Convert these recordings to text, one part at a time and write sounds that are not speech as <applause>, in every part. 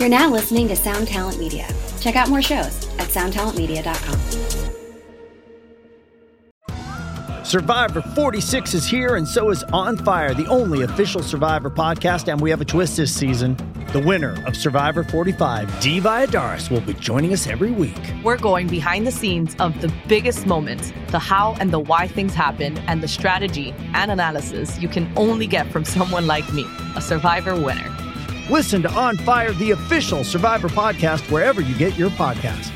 You're now listening to Sound Talent Media. Check out more shows at soundtalentmedia.com. Survivor 46 is here, and so is On Fire, the only official Survivor podcast. And we have a twist this season. The winner of Survivor 45, Dee Valladares, will be joining us every week. We're going behind the scenes of the biggest moments, the how and the why things happen, and the strategy and analysis you can only get from someone like me, a Survivor winner. Listen to On Fire, the official Survivor podcast, wherever you get your podcasts.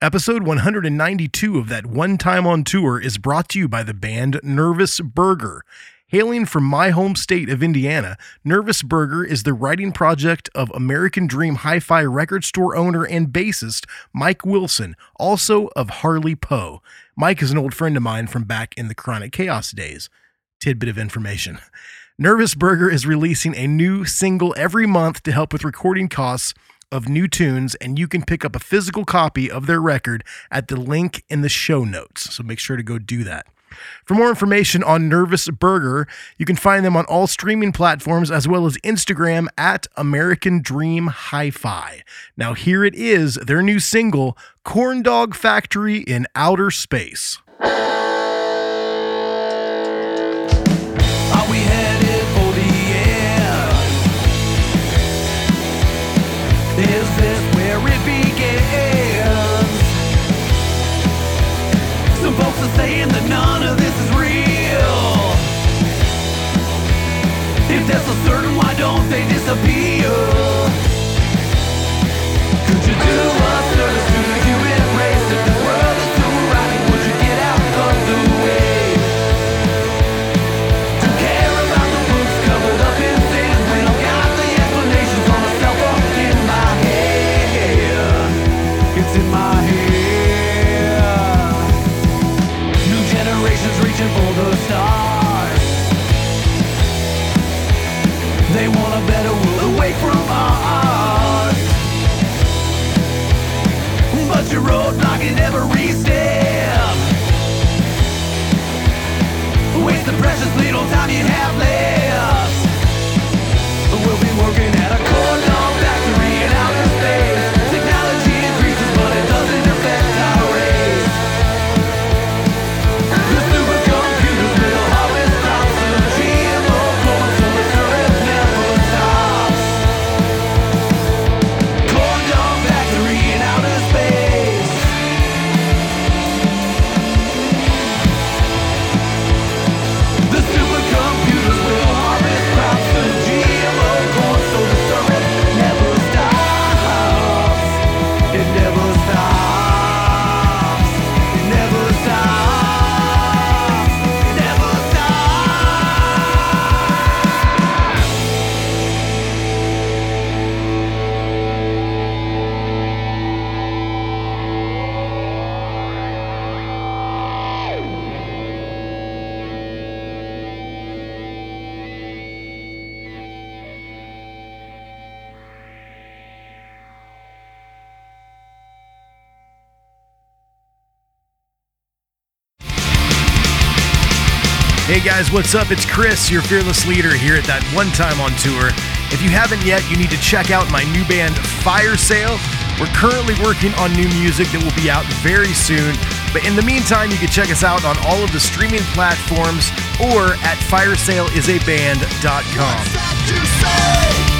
Episode 192 of that one time on tour is brought to you by the band Nervous Burger. Hailing from my home state of Indiana, Nervous Burger is the writing project of American Dream Hi Fi record store owner and bassist Mike Wilson, also of Harley Poe. Mike is an old friend of mine from back in the Chronic Chaos days. Tidbit of information. Nervous Burger is releasing a new single every month to help with recording costs of new tunes, and you can pick up a physical copy of their record at the link in the show notes. So make sure to go do that. For more information on Nervous Burger, you can find them on all streaming platforms as well as Instagram at American Dream Hi Fi. Now, here it is their new single, Corn Dog Factory in Outer Space. That's so certain, why don't they disappear? Time you have left. Guys, what's up? It's Chris, your fearless leader here at that one time on tour. If you haven't yet, you need to check out my new band, Fire Sale. We're currently working on new music that will be out very soon. But in the meantime, you can check us out on all of the streaming platforms or at firesaleisaBand.com.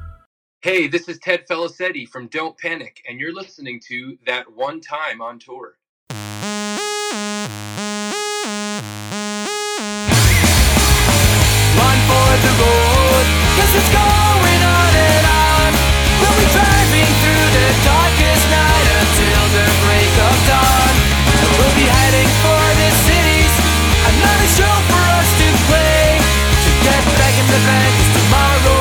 Hey, this is Ted Felicetti from Don't Panic, and you're listening to That One Time on Tour. Run for the road, cause it's going on and on. We'll be driving through the darkest night until the break of dawn. We'll be heading for the cities, another show for us to play. To get back in the bag tomorrow.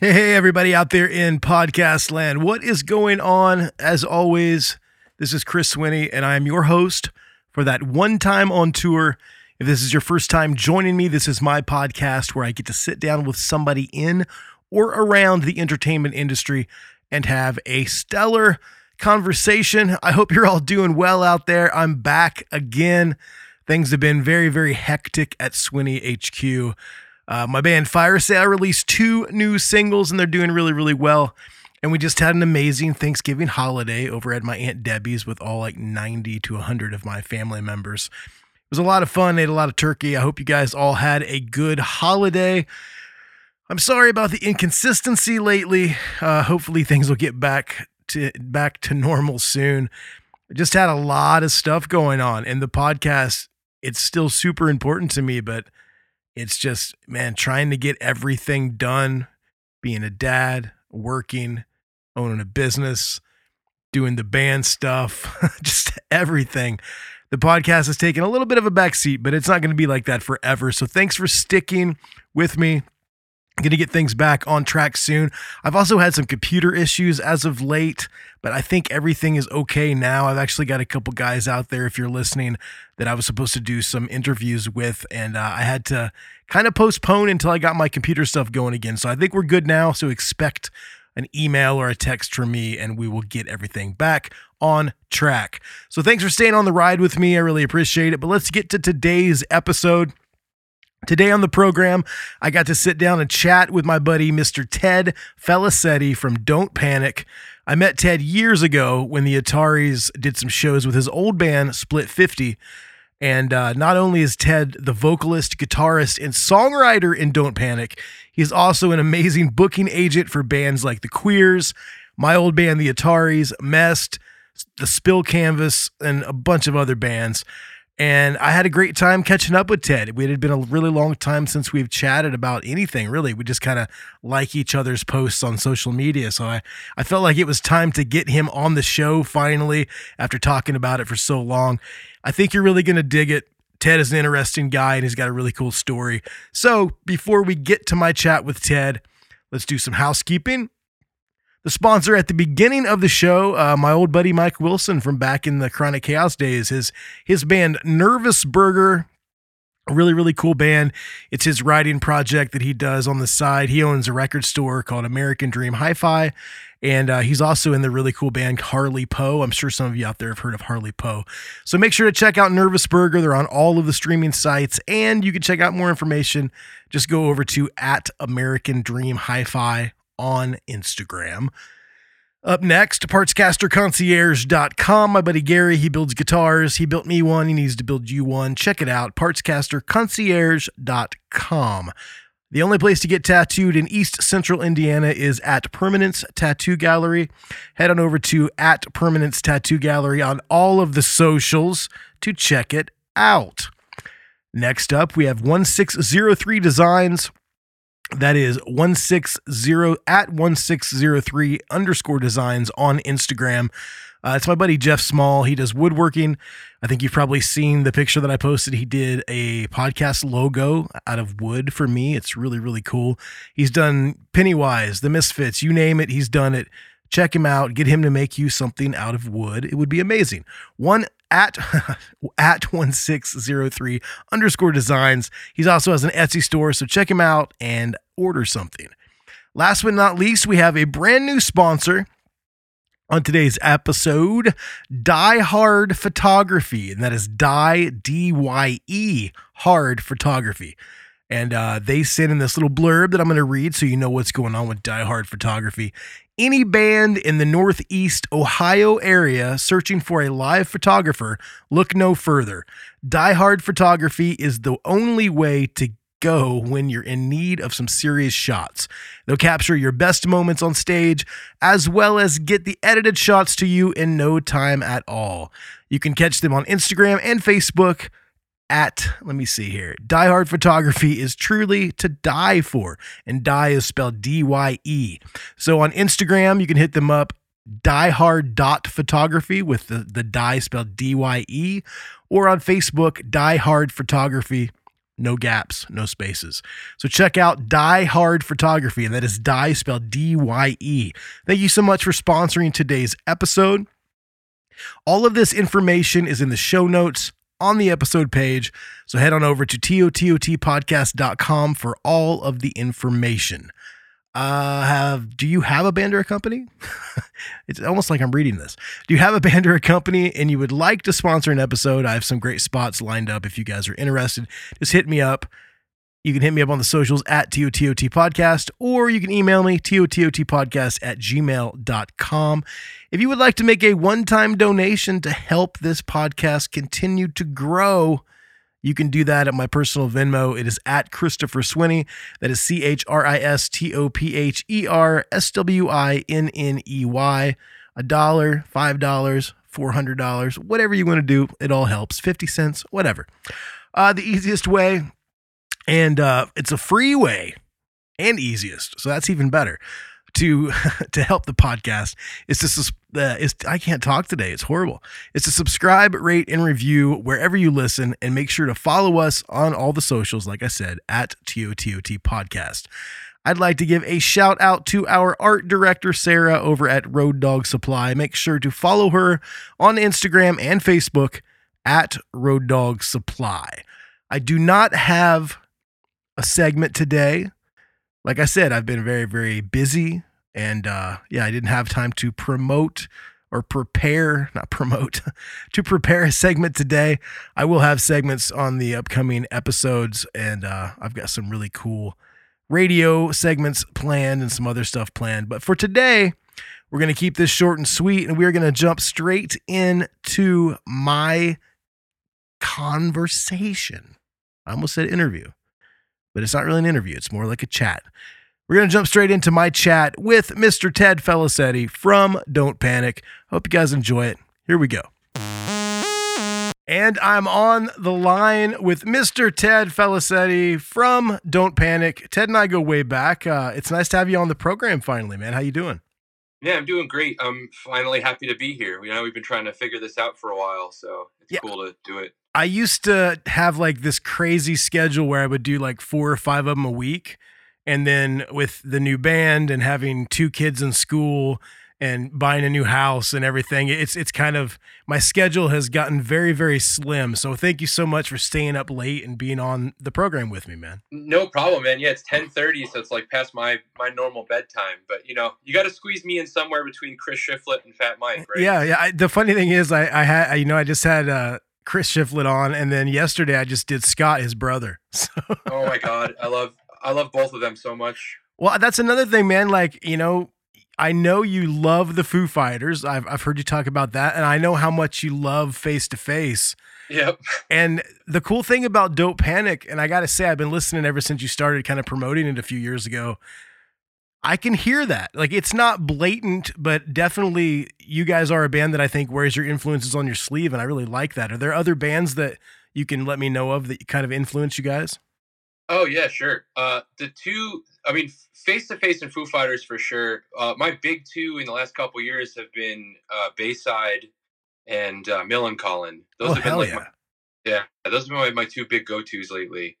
Hey, hey, everybody out there in podcast land. What is going on? As always, this is Chris Swinney, and I am your host for that one time on tour. If this is your first time joining me, this is my podcast where I get to sit down with somebody in or around the entertainment industry and have a stellar conversation. I hope you're all doing well out there. I'm back again. Things have been very, very hectic at Swinney HQ. Uh, my band Fire Sale released two new singles and they're doing really, really well. And we just had an amazing Thanksgiving holiday over at my Aunt Debbie's with all like 90 to 100 of my family members. It was a lot of fun, ate a lot of turkey. I hope you guys all had a good holiday. I'm sorry about the inconsistency lately. Uh, hopefully things will get back to back to normal soon. Just had a lot of stuff going on and the podcast it's still super important to me, but it's just, man, trying to get everything done, being a dad, working, owning a business, doing the band stuff, <laughs> just everything. The podcast has taken a little bit of a backseat, but it's not going to be like that forever. So thanks for sticking with me. Going to get things back on track soon. I've also had some computer issues as of late, but I think everything is okay now. I've actually got a couple guys out there, if you're listening, that I was supposed to do some interviews with, and uh, I had to kind of postpone until I got my computer stuff going again. So I think we're good now. So expect an email or a text from me, and we will get everything back on track. So thanks for staying on the ride with me. I really appreciate it. But let's get to today's episode. Today on the program, I got to sit down and chat with my buddy, Mr. Ted Felicetti from Don't Panic. I met Ted years ago when the Ataris did some shows with his old band, Split 50. And uh, not only is Ted the vocalist, guitarist, and songwriter in Don't Panic, he's also an amazing booking agent for bands like The Queers, my old band, The Ataris, Mest, The Spill Canvas, and a bunch of other bands. And I had a great time catching up with Ted. It had been a really long time since we've chatted about anything, really. We just kind of like each other's posts on social media. So I, I felt like it was time to get him on the show finally after talking about it for so long. I think you're really going to dig it. Ted is an interesting guy and he's got a really cool story. So before we get to my chat with Ted, let's do some housekeeping. The sponsor at the beginning of the show, uh, my old buddy Mike Wilson from back in the Chronic Chaos days, his his band Nervous Burger, a really really cool band. It's his writing project that he does on the side. He owns a record store called American Dream Hi-Fi, and uh, he's also in the really cool band Harley Poe. I'm sure some of you out there have heard of Harley Poe. So make sure to check out Nervous Burger. They're on all of the streaming sites, and you can check out more information. Just go over to at American Dream Hi-Fi on Instagram. Up next, partscasterconcierge.com. My buddy Gary, he builds guitars. He built me one. He needs to build you one. Check it out, partscasterconcierge.com. The only place to get tattooed in East Central Indiana is at Permanence Tattoo Gallery. Head on over to at Permanence Tattoo Gallery on all of the socials to check it out. Next up, we have 1603 Designs. That is 160 at 1603 underscore designs on Instagram. Uh, it's my buddy Jeff Small. He does woodworking. I think you've probably seen the picture that I posted. He did a podcast logo out of wood for me. It's really, really cool. He's done Pennywise, The Misfits, you name it, he's done it. Check him out. Get him to make you something out of wood. It would be amazing. One at <laughs> at 1603 underscore designs. He's also has an Etsy store, so check him out and order something. Last but not least, we have a brand new sponsor on today's episode Die Hard Photography, and that is Die D Y E Hard Photography. And uh, they sent in this little blurb that I'm going to read so you know what's going on with Die Hard Photography. Any band in the Northeast Ohio area searching for a live photographer, look no further. Die Hard Photography is the only way to go when you're in need of some serious shots. They'll capture your best moments on stage as well as get the edited shots to you in no time at all. You can catch them on Instagram and Facebook at, let me see here, Die Hard Photography is truly to die for, and die is spelled D Y E. So on Instagram, you can hit them up, diehard.photography with the, the die spelled D Y E, or on Facebook, Die Hard Photography no gaps, no spaces. So check out Die Hard Photography, and that is Die spelled D Y E. Thank you so much for sponsoring today's episode. All of this information is in the show notes on the episode page. So head on over to tototpodcast.com for all of the information. Uh, have do you have a band or a company? <laughs> it's almost like I'm reading this. Do you have a band or a company and you would like to sponsor an episode? I have some great spots lined up. If you guys are interested, just hit me up. You can hit me up on the socials at TOTOT Podcast, or you can email me, TOTOTpodcast at gmail.com. If you would like to make a one time donation to help this podcast continue to grow, you can do that at my personal Venmo. It is at Christopher Swinney. That is C H R I S T O P H E R S W I N N E Y. A dollar, five dollars, four hundred dollars, whatever you want to do, it all helps. Fifty cents, whatever. Uh, the easiest way, and uh, it's a free way and easiest, so that's even better to <laughs> to help the podcast is to sus- uh, is I can't talk today. It's horrible. It's to subscribe, rate, and review wherever you listen, and make sure to follow us on all the socials. Like I said, at TOTOT Podcast. I'd like to give a shout out to our art director, Sarah, over at Road Dog Supply. Make sure to follow her on Instagram and Facebook at Road Dog Supply. I do not have a segment today. Like I said, I've been very, very busy. And uh, yeah, I didn't have time to promote or prepare, not promote, <laughs> to prepare a segment today. I will have segments on the upcoming episodes, and uh, I've got some really cool radio segments planned and some other stuff planned. But for today, we're going to keep this short and sweet, and we're going to jump straight into my conversation. I almost said interview, but it's not really an interview, it's more like a chat. We're going to jump straight into my chat with Mr. Ted Felicetti from Don't Panic. Hope you guys enjoy it. Here we go. And I'm on the line with Mr. Ted Felicetti from Don't Panic. Ted and I go way back. Uh, it's nice to have you on the program finally, man. How you doing? Yeah, I'm doing great. I'm finally happy to be here. You know, we've been trying to figure this out for a while, so it's Yeah. cool to do it. I used to have like this crazy schedule where I would do like four or five of them a week. And then with the new band and having two kids in school and buying a new house and everything, it's it's kind of my schedule has gotten very, very slim. So thank you so much for staying up late and being on the program with me, man. No problem, man. Yeah, it's 10:30, so it's like past my my normal bedtime. But you know, you got to squeeze me in somewhere between Chris Shiflett and Fat Mike, right? Yeah, yeah. I, the funny thing is, I, I had, I, you know, I just had uh, Chris Shiflett on, and then yesterday I just did Scott, his brother. <laughs> So, Oh my God, I love I love both of them so much. well, that's another thing, man. Like, you know, I know you love the Foo Fighters. I've, I've heard you talk about that, and I know how much you love Face to Face. Yep. And the cool thing about Don't Panic, and I got to say, I've been listening ever since you started kind of promoting it a few years ago. I can hear that. Like, it's not blatant, but definitely you guys are a band that I think wears your influences on your sleeve, and I really like that. Are there other bands that you can let me know of that kind of influence you guys? Oh yeah, sure. Uh, the two, I mean, Face to Face and Foo Fighters for sure. Uh, my big two in the last couple years have been uh, Bayside and uh, Millencolin. Those oh, have been hell like yeah. my, yeah, those have been my, my two big go tos lately.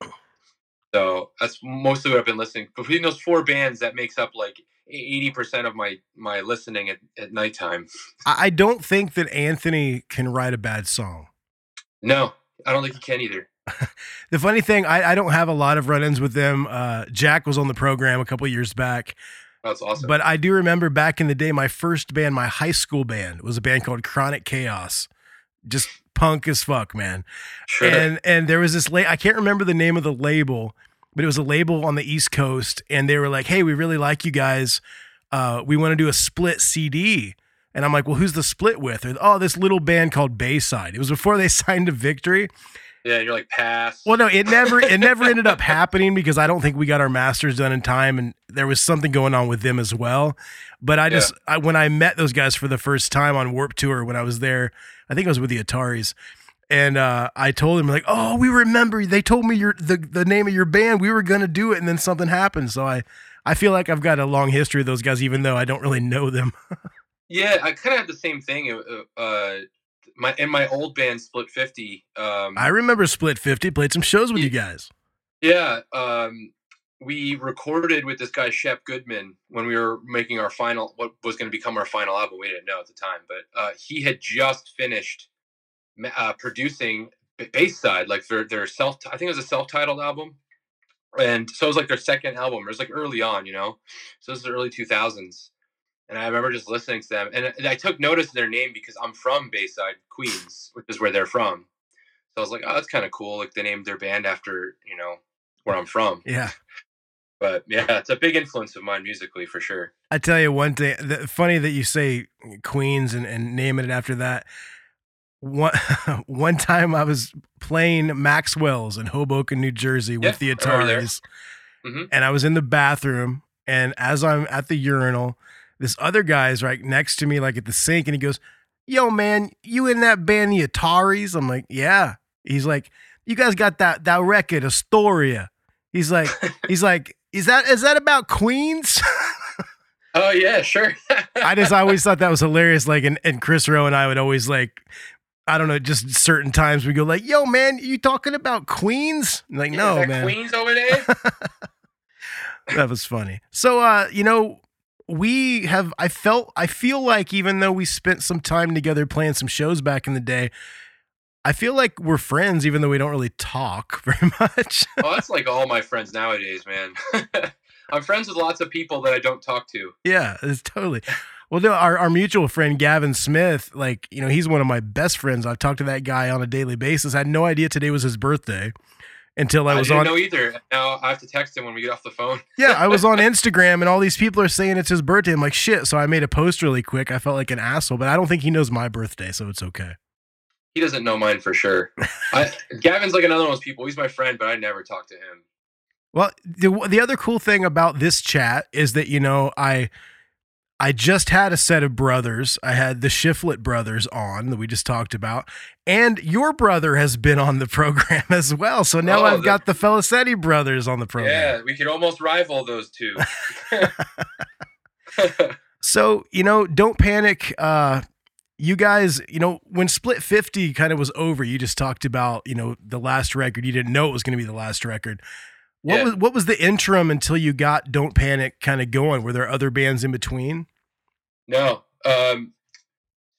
So that's mostly what I've been listening. Between those four bands, that makes up like eighty percent of my my listening at, at nighttime. I don't think that Anthony can write a bad song. No, I don't think he can either. <laughs> The funny thing, I, I don't have a lot of run-ins with them. Uh, Jack was on the program a couple years back, That's awesome. but I do remember back in the day, my first band, my high school band, was a band called Chronic Chaos, just punk as fuck, man. sure. And and there was this la- I can't remember the name of the label, but it was a label on the East Coast, and they were like, "Hey, we really like you guys. Uh, we want to do a split CD." And I'm like, "Well, who's the split with?" Or, "Oh, this little band called Bayside." It was before they <laughs> signed to Victory. Yeah, you're like pass. Well, no, it never it <laughs> never ended up happening because I don't think we got our masters done in time, and there was something going on with them as well. But I just I, when I met those guys for the first time on Warp Tour when I was there, I think I was with the Ataris, and uh, I told them like, "Oh, we remember. They told me your the the name of your band. We were gonna do it, and then something happened." So I I feel like I've got a long history of those guys, even though I don't really know them. <laughs> Yeah, I kind of had the same thing. uh, Uh, my in my old band, Split Fifty. Um, I remember Split Fifty played some shows with you guys. Yeah, um, we recorded with this guy Shep Goodman when we were making our final, what was going to become our final album. We didn't know at the time, but uh, he had just finished uh, producing B- Bayside, like their their self. I think it was a self-titled album, and so it was like their second album. It was like early on, you know. So this is the early two thousands, and I remember just listening to them, and, and I took notice of their name because I'm from Bayside, Queens, which is where they're from. So I was like, oh, that's kind of cool. Like they named their band after you know where I'm from. Yeah. But yeah, it's a big influence of mine musically for sure. I tell you one thing. The, funny that you say Queens and, and naming it after that. One <laughs> one time I was playing Maxwell's in Hoboken, New Jersey, with Yeah, the I remember there. Ataris, Mhm. and I was in the bathroom, and as I'm at the urinal, this other guy is right next to me, like at the sink, and he goes, "Yo, man, you in that band, the Ataris?" I'm like, "Yeah." He's like, "You guys got that that record, Astoria?" He's like, <laughs> he's like, "Is that is that about Queens?" <laughs> Oh yeah, sure. I just I always thought that was <laughs> hilarious. Like, and, and Kris Roe and I would always like, I don't know, just certain times we go like, "Yo, man, you talking about Queens?" I'm like, Is no, that man, Queens over there. that was funny. So, uh, you know, we have. I felt. I feel like even though we spent some time together playing some shows back in the day, I feel like we're friends, even though we don't really talk <laughs> very much. oh, that's like all my friends nowadays, man. <laughs> I'm friends with lots of people that I don't talk to. Yeah, it's totally. Well, no, our, our mutual friend Gavin Smith, like, you know, he's one of my best friends. I've talked to that guy on a daily basis. I had no idea today was his birthday until I I, was didn't on. know either. Now I have to text him when we get off the phone. <laughs> yeah, I was on <laughs> Instagram and all these people are saying it's his birthday. I'm like, shit. So I made a post really quick. I felt like an asshole, but I don't think he knows my birthday, so it's okay. He doesn't know mine for sure. I, <laughs> Gavin's like another one of those people. He's my friend, but I never talk to him. Well, the the other cool thing about this chat is that you know I I just had a set of brothers. I had the Shiflett brothers on that we just talked about, and your brother has been on the program <laughs> as well. So now Oh, I've the- got the Felicetti brothers on the program. Yeah, we could almost rival those two. <laughs> <laughs> So you know, don't panic. Uh, you guys, you know, when Split Fifty kind of was over, you just talked about you know the last record. You didn't know it was going to be the last record. What Yeah. was what was the interim until you got Don't Panic kind of going? Were there other bands in between? No. Um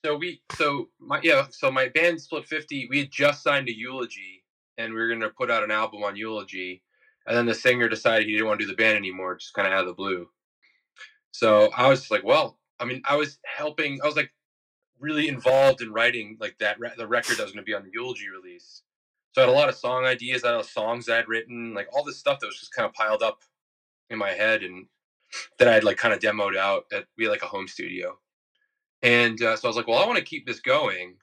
so we so my yeah, so my band Split 50, we had just signed to Eulogy and we were gonna put out an album on Eulogy. And then the singer decided he didn't want to do the band anymore, just kind of out of the blue. So I was just like, well, I mean, I was helping, I was like really involved in writing like that re- the record that was gonna be on the Eulogy release. So I had a lot of song ideas, I had songs I'd written, like all this stuff that was just kind of piled up in my head and that I had like kind of demoed out at we had like a home studio. And uh, so I was like, well, I want to keep this going.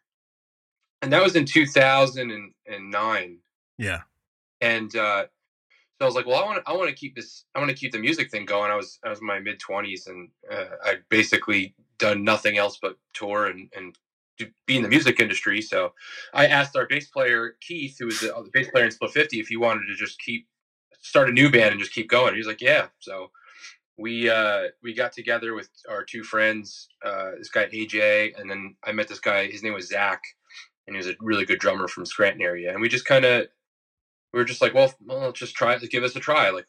And that was in 2009. Yeah. And uh, so I was like, well, I want to, I want to keep this, I want to keep the music thing going. I was, I was in my mid 20s and uh, I'd basically done nothing else but tour and, and do, be in the music industry. So I asked our bass player, Keith, who was the, the bass player in Split 50, if he wanted to just keep, start a new band and just keep going. He was like, yeah. So we uh we got together with our two friends uh this guy aj and then i met this guy his name was zach and he was a really good drummer from scranton area and we just kind of we were just like well, well let's just try give us a try like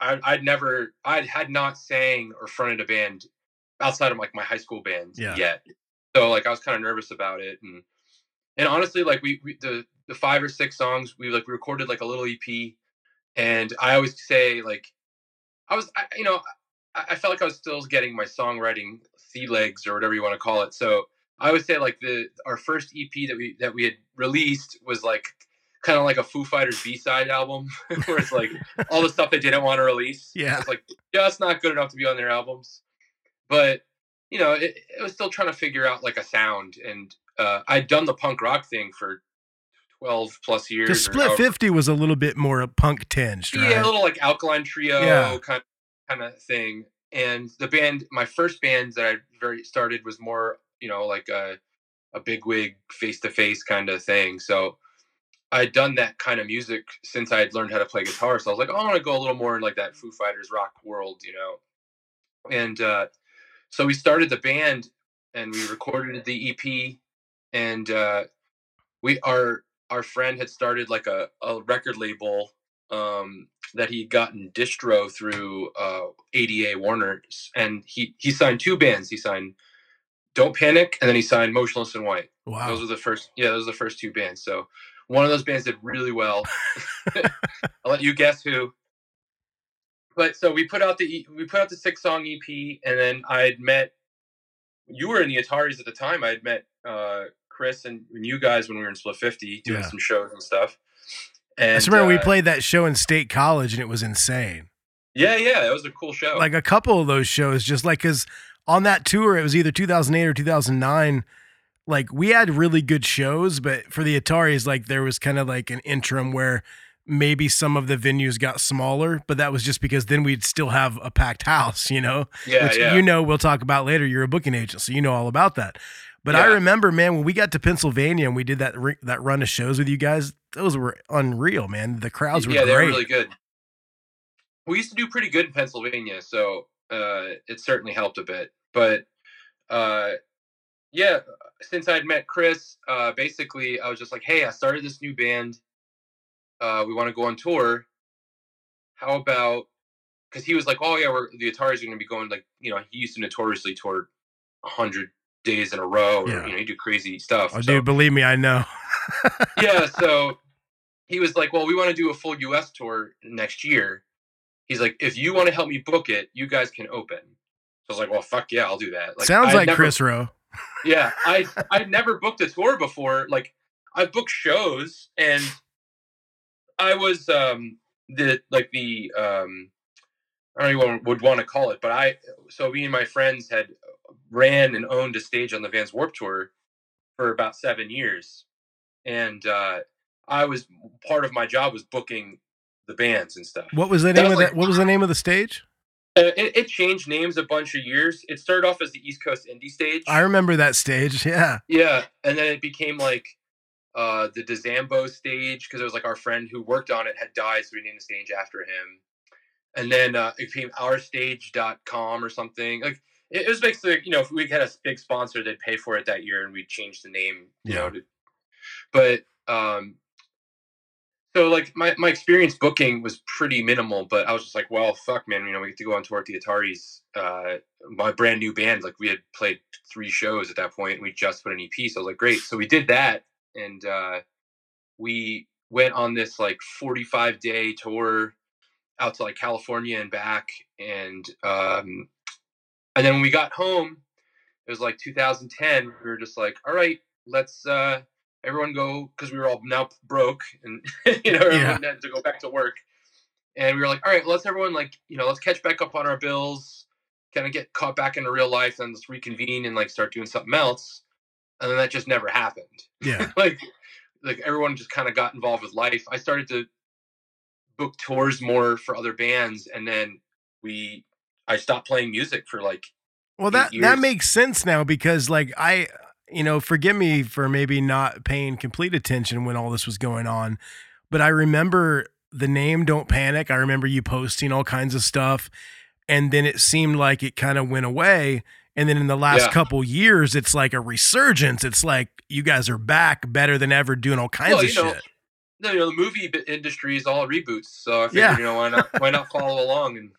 I, i'd never i had not sang or fronted a band outside of like my high school band Yeah. yet so like i was kind of nervous about it and and honestly like we, we the the five or six songs we like recorded like a little ep and i always say like i was I, you know I, I felt like I was still getting my songwriting sea legs or whatever you want to call it. So I would say like the our first EP that we that we had released was like kind of like a Foo Fighters B side album, <laughs> where it's like all the <laughs> stuff they didn't want to release. Yeah. it's like just not good enough to be on their albums. But you know, it, it was still trying to figure out like a sound, and uh, I'd done the punk rock thing for twelve plus years. The Split Fifty was a little bit more a punk tinged, right? yeah, a little like alkaline trio Yeah. kind kind of thing. And the band, my first band that I very started was more, you know, like a a bigwig face to face kind of thing. So I'd done that kind of music since I had learned how to play guitar. So I was like, oh, I want to go a little more in like that Foo Fighters rock world, you know. And uh, so we started the band and we recorded the EP, and uh, we our our friend had started like a, a record label um, that he'd gotten distro through uh, ADA Warner's, and he he signed two bands. He signed Don't Panic, and then he signed Motionless in White. Wow. Those were the first. Yeah, those were the first two bands. So one of those bands did really well. <laughs> I'll let you guess who. But so we put out the we put out the six song EP, and then I had met. You were in the Ataris at the time. I had met uh, Chris and, and you guys when we were in Split Fifty doing Yeah. some shows and stuff. And I just remember we uh, played that show in State College and it was insane. Yeah, yeah, that was a cool show. Like a couple of those shows, just like because on that tour, it was either 2008 or 2009. Like we had really good shows, but for the Ataris, like there was kind of like an interim where maybe some of the venues got smaller, but that was just because then we'd still have a packed house, you know? yeah, which yeah. you know we'll talk about later. You're a booking agent, so you know all about that. But I remember, man, when we got to Pennsylvania and we did that that run of shows with you guys, those were unreal, man. The crowds were yeah, they great. were really good. We used to do pretty good in Pennsylvania, so uh, it certainly helped a bit. But uh, yeah, since I'd met Chris, uh, basically I was just like, "Hey, I started this new band. Uh, we want to go on tour. How about?" Because he was like, "Oh yeah, we're the Ataris are going to be going like you know he used to notoriously tour hundred days in a row, or Yeah. you know he do crazy stuff." Oh, So- dude, believe me, I know. yeah, <laughs> so he was like, "Well, we want to do a full U.S. tour next year." He's like, "If you want to help me book it, you guys can open." So I was like, "Well, fuck yeah, I'll do that." Sounds I'd like never- Kris Roe. Yeah, I I'd <laughs> never booked a tour before. Like I've booked shows, and I was um the like the um I don't what would want to call it, but I so me and my friends had ran and owned a stage on the Vans Warp Tour for about seven years, and uh, I was part of my job was booking the bands and stuff. What was the name was of like- that? What was the name of the stage? Uh, it, it changed names a bunch of years. It started off as the East Coast Indie Stage. I remember that stage. <laughs> Yeah. Yeah, and then it became like uh the DeZambo stage because it was like our friend who worked on it had died, so we named the stage after him. And then uh, it became ourstage.com or something. Like it, it was basically, you know, if we had a big sponsor, they'd pay for it that year, and we'd change the name, you know. To, but um, so like my my experience booking was pretty minimal, but I was just like, well, fuck, man, you know, we get to go on tour at the Ataris. Uh, my brand new band, like we had played three shows at that point, and we just put an EP. So I was like, great. So we did that, and uh, we went on this like 45 day tour out to like California and back, and um, and then when we got home, it was like 2010. We were just like, all right, let's uh, everyone go because we were all now broke, and <laughs> you know everyone had to go back to work. And we were like, all right, let's everyone like you know let's catch back up on our bills, kind of get caught back into real life, and let's reconvene and like start doing something else. And then that just never happened. Yeah. <laughs> like like everyone just kind of got involved with life. I started to book tours more for other bands, and then we I stopped playing music for like Well, that that makes sense now because like I, you know, forgive me for maybe not paying complete attention when all this was going on, but I remember the name Don't Panic. I remember you posting all kinds of stuff, and then it seemed like it kind of went away. And then in the last Yeah. couple years, it's like a resurgence. It's like you guys are back better than ever, doing all kinds Well, of know, shit. no, you know, the movie industry is all reboots. So I figured, Yeah. you know, why not why not <laughs> follow along and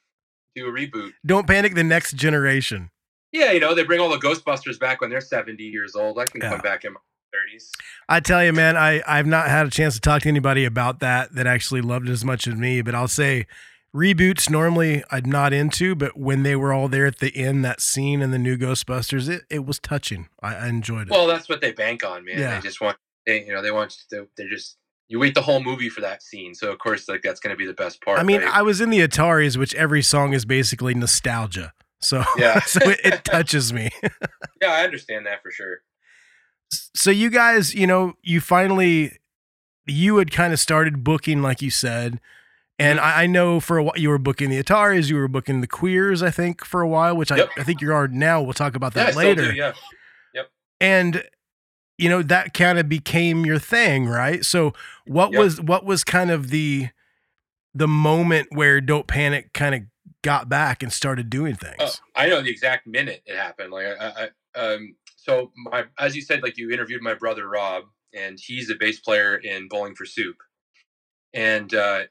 do a reboot? Don't panic. The next generation. Yeah, you know, they bring all the Ghostbusters back when they're seventy years old. I can Yeah. come back in my thirties. I tell you, man, I I've not had a chance to talk to anybody about that that actually loved it as much as me. But I'll say, reboots normally I'm not into, but when they were all there at the end, that scene in the new Ghostbusters, it, it was touching. I, I enjoyed it. Well, that's what they bank on, man. Yeah. They just want, they, you know, they want to. They're just you wait the whole movie for that scene. So of course, like that's going to be the best part. I mean, right? I was in the Ataris, which every song is basically nostalgia. So Yeah. <laughs> so it, it touches me. <laughs> yeah, I understand that for sure. so you guys, you know, you finally you had kind of started booking, like you said. And. I, I know for a while you were booking the Ataris, you were booking the queers, I think, for a while, which Yep. I, I think you are now. We'll talk about Yeah, I that still later. do, yeah. Yep. And you know, that kind of became your thing, right? So what Yep. was what was kind of the the moment where Don't Panic kind of got back and started doing things? Oh, I know the exact minute it happened. Like, I, I, um, so my, as you said, like you interviewed my brother Rob, and he's a bass player in Bowling for Soup, and uh,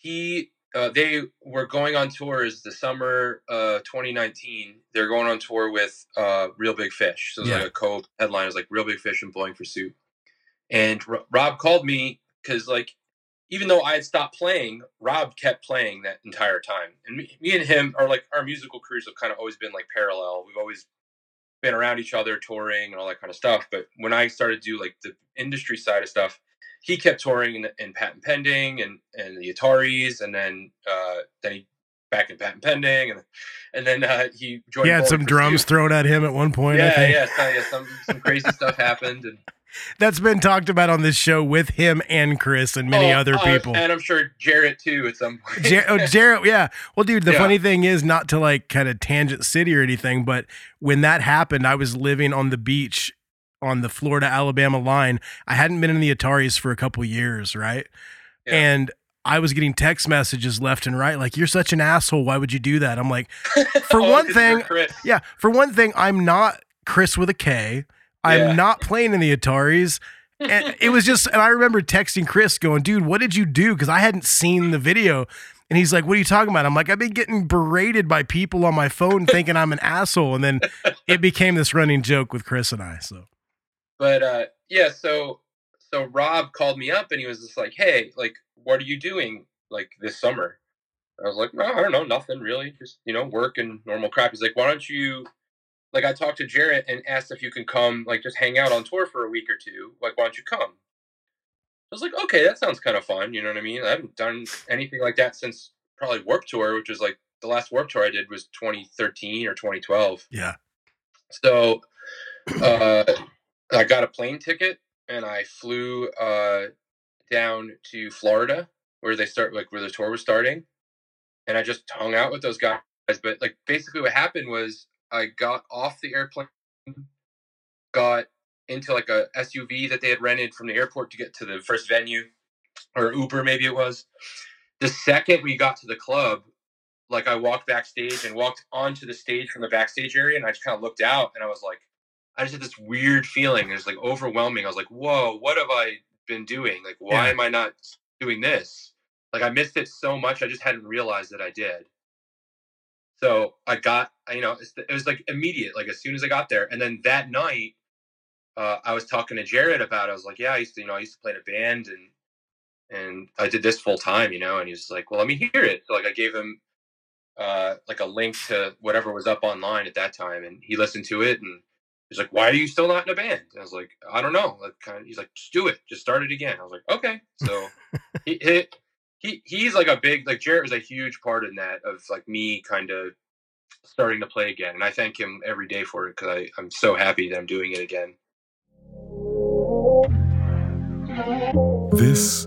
he uh, they were going on tours the summer uh 2019 they're going on tour with uh real big fish. So it's Yeah. like a co headline. Is like real big fish and Bowling for Soup. And R- rob called me because like even though i had stopped playing rob kept playing that entire time. And me, me and him are like our musical careers have kind of always been like parallel. We've always been around each other touring and all that kind of stuff. But when i started to do like the industry side of stuff he kept touring in, in patent pending and and the Ataris, and then uh, then he back in patent pending, and and then uh, he joined. He had some drums thrown at him at one point. I Yeah, think. yeah, so, yeah. Some some crazy stuff happened, and <laughs> That's been talked about on this show with him and Chris and many Oh, other uh, people. and I'm sure Jaret too at some point. Jar- oh, <laughs> Jaret, yeah. Well, dude, the Yeah. funny thing is not to like kind of tangent city or anything, but when that happened, I was living on the beach on the Florida Alabama line. I hadn't been in the Ataris for a couple years, right? Yeah. And I was getting text messages left and right, like, you're such an asshole. Why would you do that? I'm like, <laughs> for Oh, one thing, yeah, for one thing, I'm not Chris with a K. I'm Yeah. not playing in the Ataris. And it was just, and I remember texting Chris going, dude, what did you do? Because I hadn't seen the video. And he's like, what are you talking about? I'm like, I've been getting berated by people on my phone thinking I'm an asshole. And then it became this running joke with Chris and I. So, but uh yeah so so rob called me up and he was just like hey like what are you doing like this summer? I was like no i don't know nothing really just you know work and normal crap. He's like why don't you like i talked to jaret and asked if you can come like just hang out on tour for a week or two like why don't you come? I was like okay that sounds kind of fun you know what i mean? I haven't done anything like that since probably warp tour which was like the last warp tour i did was 2013 or 2012 yeah. so uh, I got a plane ticket and I flew uh, down to Florida where they start like where the tour was starting, and I just hung out with those guys. But like basically, what happened was I got off the airplane, got into like a SUV that they had rented from the airport to get to the first venue, or Uber maybe it was. The second we got to the club, like I walked backstage and walked onto the stage from the backstage area, and I just kind of looked out and I was like, I just had this weird feeling. It was like overwhelming. I was like, whoa, what have I been doing? Like, why Yeah. am I not doing this? Like, I missed it so much. I just hadn't realized that I did. So I got, I- you know, it was like immediate, like as soon as I got there. And then that night, uh, I was talking to Jaret about it. I was like, yeah, I used to, you know, I used to play in a band and, and I did this full time, you know, and he was like, well, let me hear it. So like I gave him, uh, like a link to whatever was up online at that time. And he listened to it and he's like, why are you still not in a band? And I was like, I don't know. Like kind of, he's like, just do it. Just start it again. I was like, okay. So <laughs> he, he, he, he's like a big, like Jaret was a huge part in that of like me kind of starting to play again. And I thank him every day for it because I'm so happy that I'm doing it again. This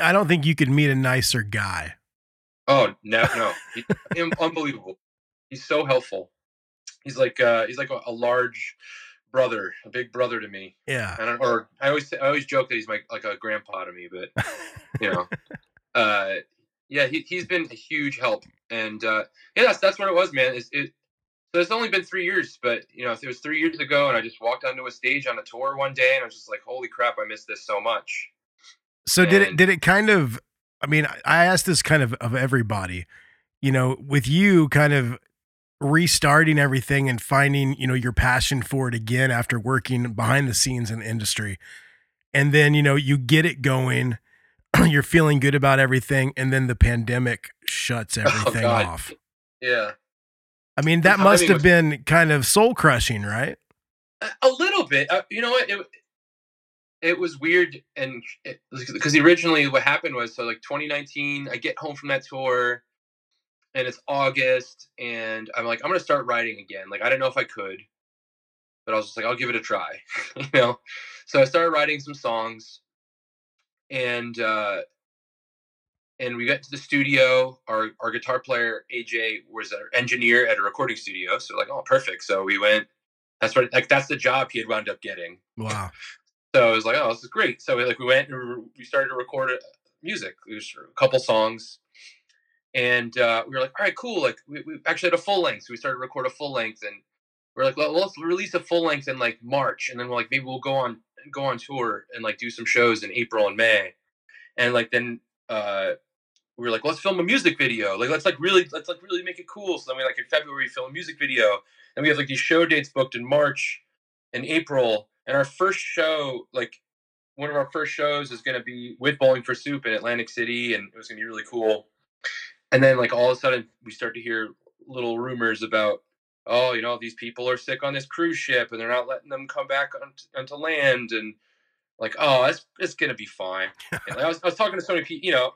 I don't think you could meet a nicer guy. Oh no, no, he, unbelievable. He's so helpful. He's like uh, he's like a, a large brother, a big brother to me. Yeah. I or I always I always joke that he's my like a grandpa to me, but you know, <laughs> uh, yeah, he he's been a huge help, and uh, yeah, that's that's what it was, man. It's, it so it's only been three years, but you know, it was three years ago, and I just walked onto a stage on a tour one day, and I was just like, holy crap, I missed this so much. So did it did it kind of I mean, I- asked this kind of of everybody, you know, with you kind of restarting everything and finding, you know, your passion for it again after working behind the scenes in the industry. And then, you know, you get it going. <clears throat> you're feeling good about everything, and then the pandemic shuts <laughs> everything Oh, off. Yeah. I mean, that must have was- been kind of soul crushing, right? A- a little bit. Uh, you know what? It it was weird, and because originally what happened was so like 2019, I get home from that tour, and it's August, and I'm like, I'm gonna start writing again. Like I didn't know if I could, but I was just like, I'll give it a try, <laughs> you know. So I started writing some songs, and uh, and we got to the studio. Our our guitar player AJ was an engineer at a recording studio, so like, oh, perfect. So we went. That's what like that's the job he had wound up getting. Wow. So I was like, oh, this is great. So we like we went and we started to record music. Was a couple songs, and uh, we were like, all right, cool. Like we, we actually had a full length. So we started to record a full length, and we're like, well, let's release a full length in like March, and then we're like, maybe we'll go on go on tour and like do some shows in April and May, and like then uh, we were like, let's film a music video. Like let's like really let's like really make it cool. So then we like in February film a music video, and we have like these show dates booked in March and April. And our first show, like one of our first shows, is going to be with Bowling for Soup in Atlantic City, and it was going to be really cool. And then like all of a sudden, we start to hear little rumors about, oh, you know, these people are sick on this cruise ship, and they're not letting them come back onto, onto land, and like, oh, it's it's going to be fine. <laughs> Like, I was I was talking to so many people, you know.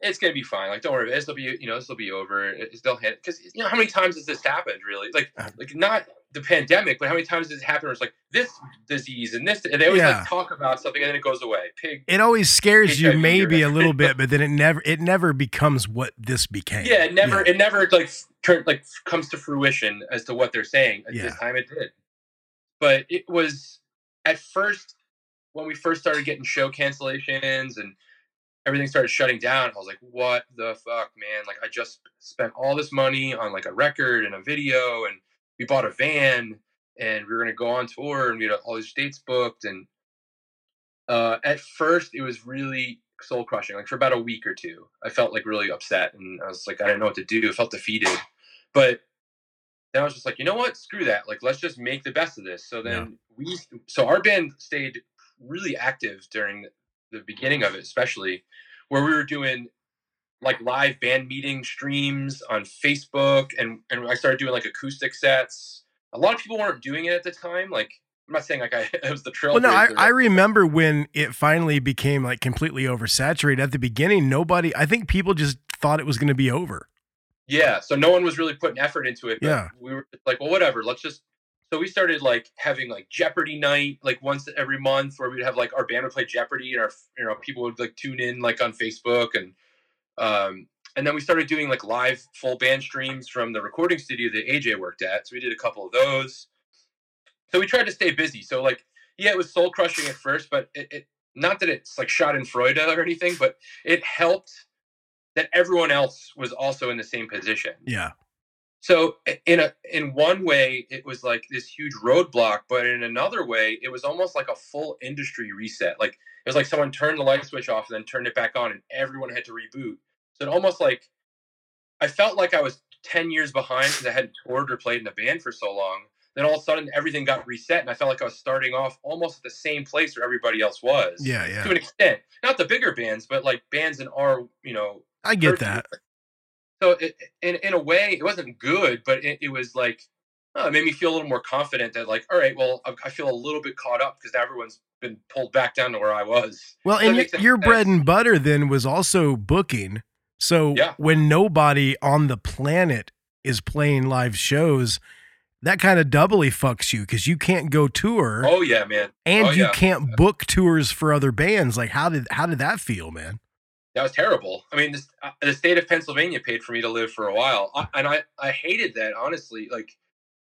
It's gonna be fine. Like, don't worry. This will be, you know, this will be over. It's they'll hit because you know how many times has this happened? Really, like, uh, like not the pandemic, but how many times has it happened? Where it's like this disease and this, and they always Yeah. like talk about something and then it goes away. Pig. It always scares you maybe a little bit, <laughs> but then it never it never becomes what this became. Yeah, it never, it never like turn like comes to fruition as to what they're saying. Uh, at Yeah. this time, it did. But it was at first when we first started getting show cancellations and everything started shutting down. I was like, "What the fuck, man? Like, I just spent all this money on like a record and a video, and we bought a van, and we were gonna go on tour, and we had all these dates booked, and uh, at first it was really soul crushing. Like for about a week or two, I felt like really upset, and I was like, I didn't know what to do. I felt defeated, but then I was just like, you know what? Screw that. Like, let's just make the best of this. So then we, so our band stayed really active during the beginning of it, especially where we were doing like live band meeting streams on Facebook, and and I started doing like acoustic sets. A lot of people weren't doing it at the time. Like, I'm not saying like I <laughs> it was the trail. Well, no, I, I remember when it finally became like completely oversaturated. At the beginning, nobody, I think people just thought it was going to be over. Yeah, so no one was really putting effort into it. But Yeah. we were like, well, whatever. Let's just. So we started like having like Jeopardy night, like once every month, where we'd have like our band would play Jeopardy, and our you know people would like tune in like on Facebook, and um, and then we started doing like live full band streams from the recording studio that AJ worked at. So we did a couple of those. So we tried to stay busy. So like, yeah, it was soul crushing at first, but it, it not that it's like schadenfreude or anything, but it helped that everyone else was also in the same position. Yeah. So in a in one way, it was like this huge roadblock, but in another way, it was almost like a full industry reset. Like it was like someone turned the light switch off and then turned it back on, and everyone had to reboot. So it almost like I felt like I was ten years behind because I hadn't toured or played in a band for so long. Then all of a sudden, everything got reset, and I felt like I was starting off almost at the same place where everybody else was. Yeah, yeah. To an extent, not the bigger bands, but like bands in our you know I get that. So it, in in a way, it wasn't good, but it, it was like oh, it made me feel a little more confident that like, all right, well, I, I feel a little bit caught up because everyone's been pulled back down to where I was. Well, that and make y- sense? your bread and butter then was also booking. So Yeah. when nobody on the planet is playing live shows, that kind of doubly fucks you because you can't go tour Oh yeah, man. and oh, you yeah. can't book tours for other bands. Like how did how did that feel, man? That was terrible. I mean, this, uh, the state of Pennsylvania paid for me to live for a while, I, and I I hated that honestly. Like,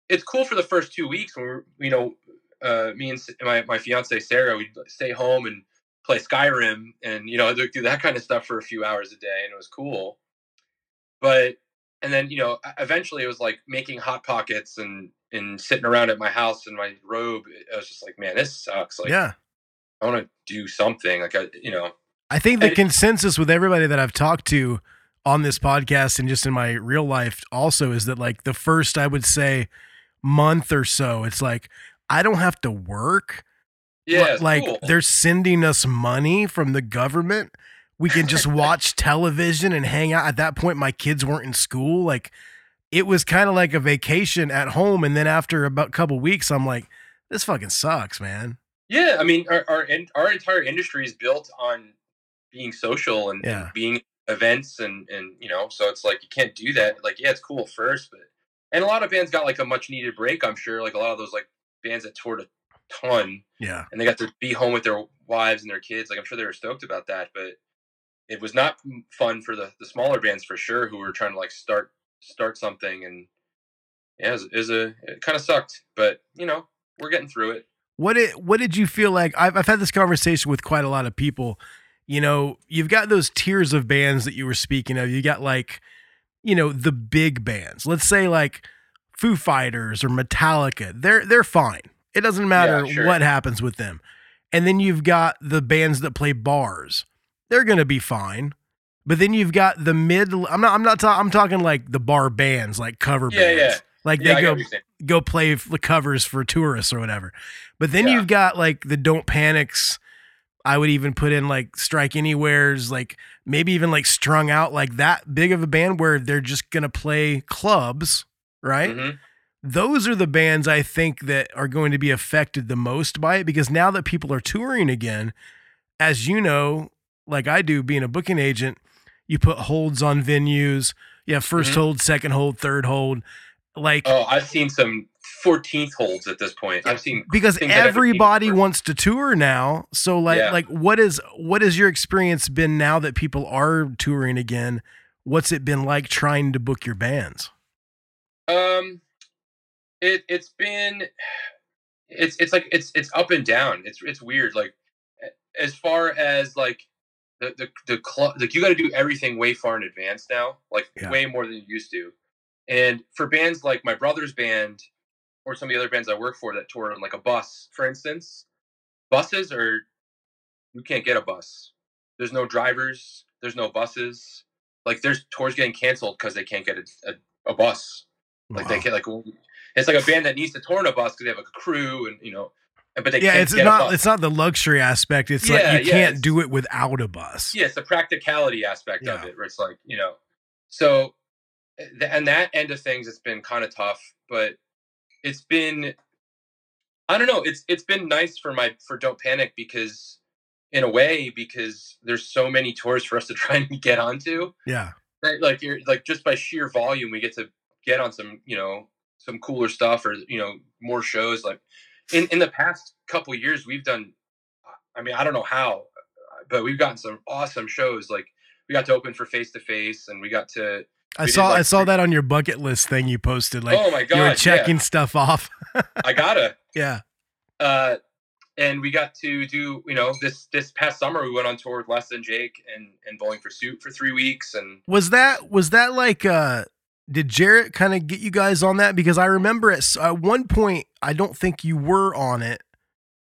it's cool for the first two weeks when we're you know, uh, me and my my fiance Sarah, we'd stay home and play Skyrim and you know do do that kind of stuff for a few hours a day, and it was cool. But and then you know, eventually it was like making hot pockets and and sitting around at my house in my robe. I was just like, man, this sucks. Like, yeah. I want to do something. Like, I you know. I think the And- consensus with everybody that I've talked to on this podcast and just in my real life also is that like the first I would say month or so, it's like I don't have to work. Yeah, Li- like cool. they're sending us money from the government. we can just <laughs> watch television and hang out. At that point, my kids weren't in school. Like it was kind of like a vacation at home. And then after about a couple weeks, I'm like, this fucking sucks, man. Yeah, I mean, our our, our entire industry is built on being social and, Yeah. and being events and and you know, so it's like you can't do that. Like, yeah, it's cool first, but and a lot of bands got like a much needed break. I'm sure, like a lot of those like bands that toured a ton Yeah. and they got to be home with their wives and their kids. Like, I'm sure they were stoked about that, but it was not fun for the the smaller bands for sure who were trying to like start start something and yeah, it was, it was a it kind of sucked, but you know, we're getting through it. What did what did you feel like? I've I've had this conversation with quite a lot of people. You know, you've got those tiers of bands that you were speaking of. You got like, you know, the big bands. Let's say like Foo Fighters or Metallica. They're they're fine. It doesn't matter Yeah, sure. what happens with them. And then you've got the bands that play bars. They're going to be fine. But then you've got the mid I'm not I'm not ta- I'm talking like the bar bands, like cover Yeah, bands. yeah. Like they go what you're saying. go play the covers for tourists or whatever. But then you've got like the Don't Panics. I would even put in like Strike Anywhere's, like maybe even like Strung Out, like that big of a band where they're just gonna play clubs, right? Mhm. Those are the bands I think that are going to be affected the most by it because now that people are touring again, as you know, like I do being a booking agent, you put holds on venues. You have 1st Mhm. hold, second hold, third hold. Like Oh, I've seen some 14th holds at this point. I've seen because things I've never seen everybody wants to tour now. So like Yeah. like what is what has your experience been now that people are touring again? What's it been like trying to book your bands? Um, it it's been it's it's like it's it's up and down. It's it's weird. Like as far as like the the the club, like you got to do everything way far in advance now, like Yeah. way more than you used to. And for bands like my brother's band or some of the other bands I work for that tour on like a bus, for instance, buses are you can't get a bus. There's no drivers. There's no buses. Like there's tours getting canceled because they can't get a, a, a bus. Like they can't like it's like a band that needs to tour on a bus because they have like a crew and you know, but they yeah, can't it's get a not it's not the luxury aspect. It's Yeah, like you yeah, can't do it without a bus. yeah, it's the practicality aspect of it where it's like, you know, so uh, and that end of things it's been kind of tough, but it's been I don't know, it's it's been nice for my for Don't Panic because in a way because there's so many tours for us to <laughs> try and get onto. Yeah. that, like you're like just by sheer volume we get to get on some you know some cooler stuff or you know more shows like in in the past couple years we've done i mean i don't know how but we've gotten some awesome shows like we got to open for face to face and we got to I we saw I saw that on your bucket list thing you posted. Like oh my god you were yeah. checking stuff off. i gotta <laughs> yeah. uh and we got to do you know this this past summer we went on tour with less than jake and and bowling for Soup for three weeks and Was that was that like uh did Jaret kind of get you guys on that because I remember at, at one point I don't think you were on it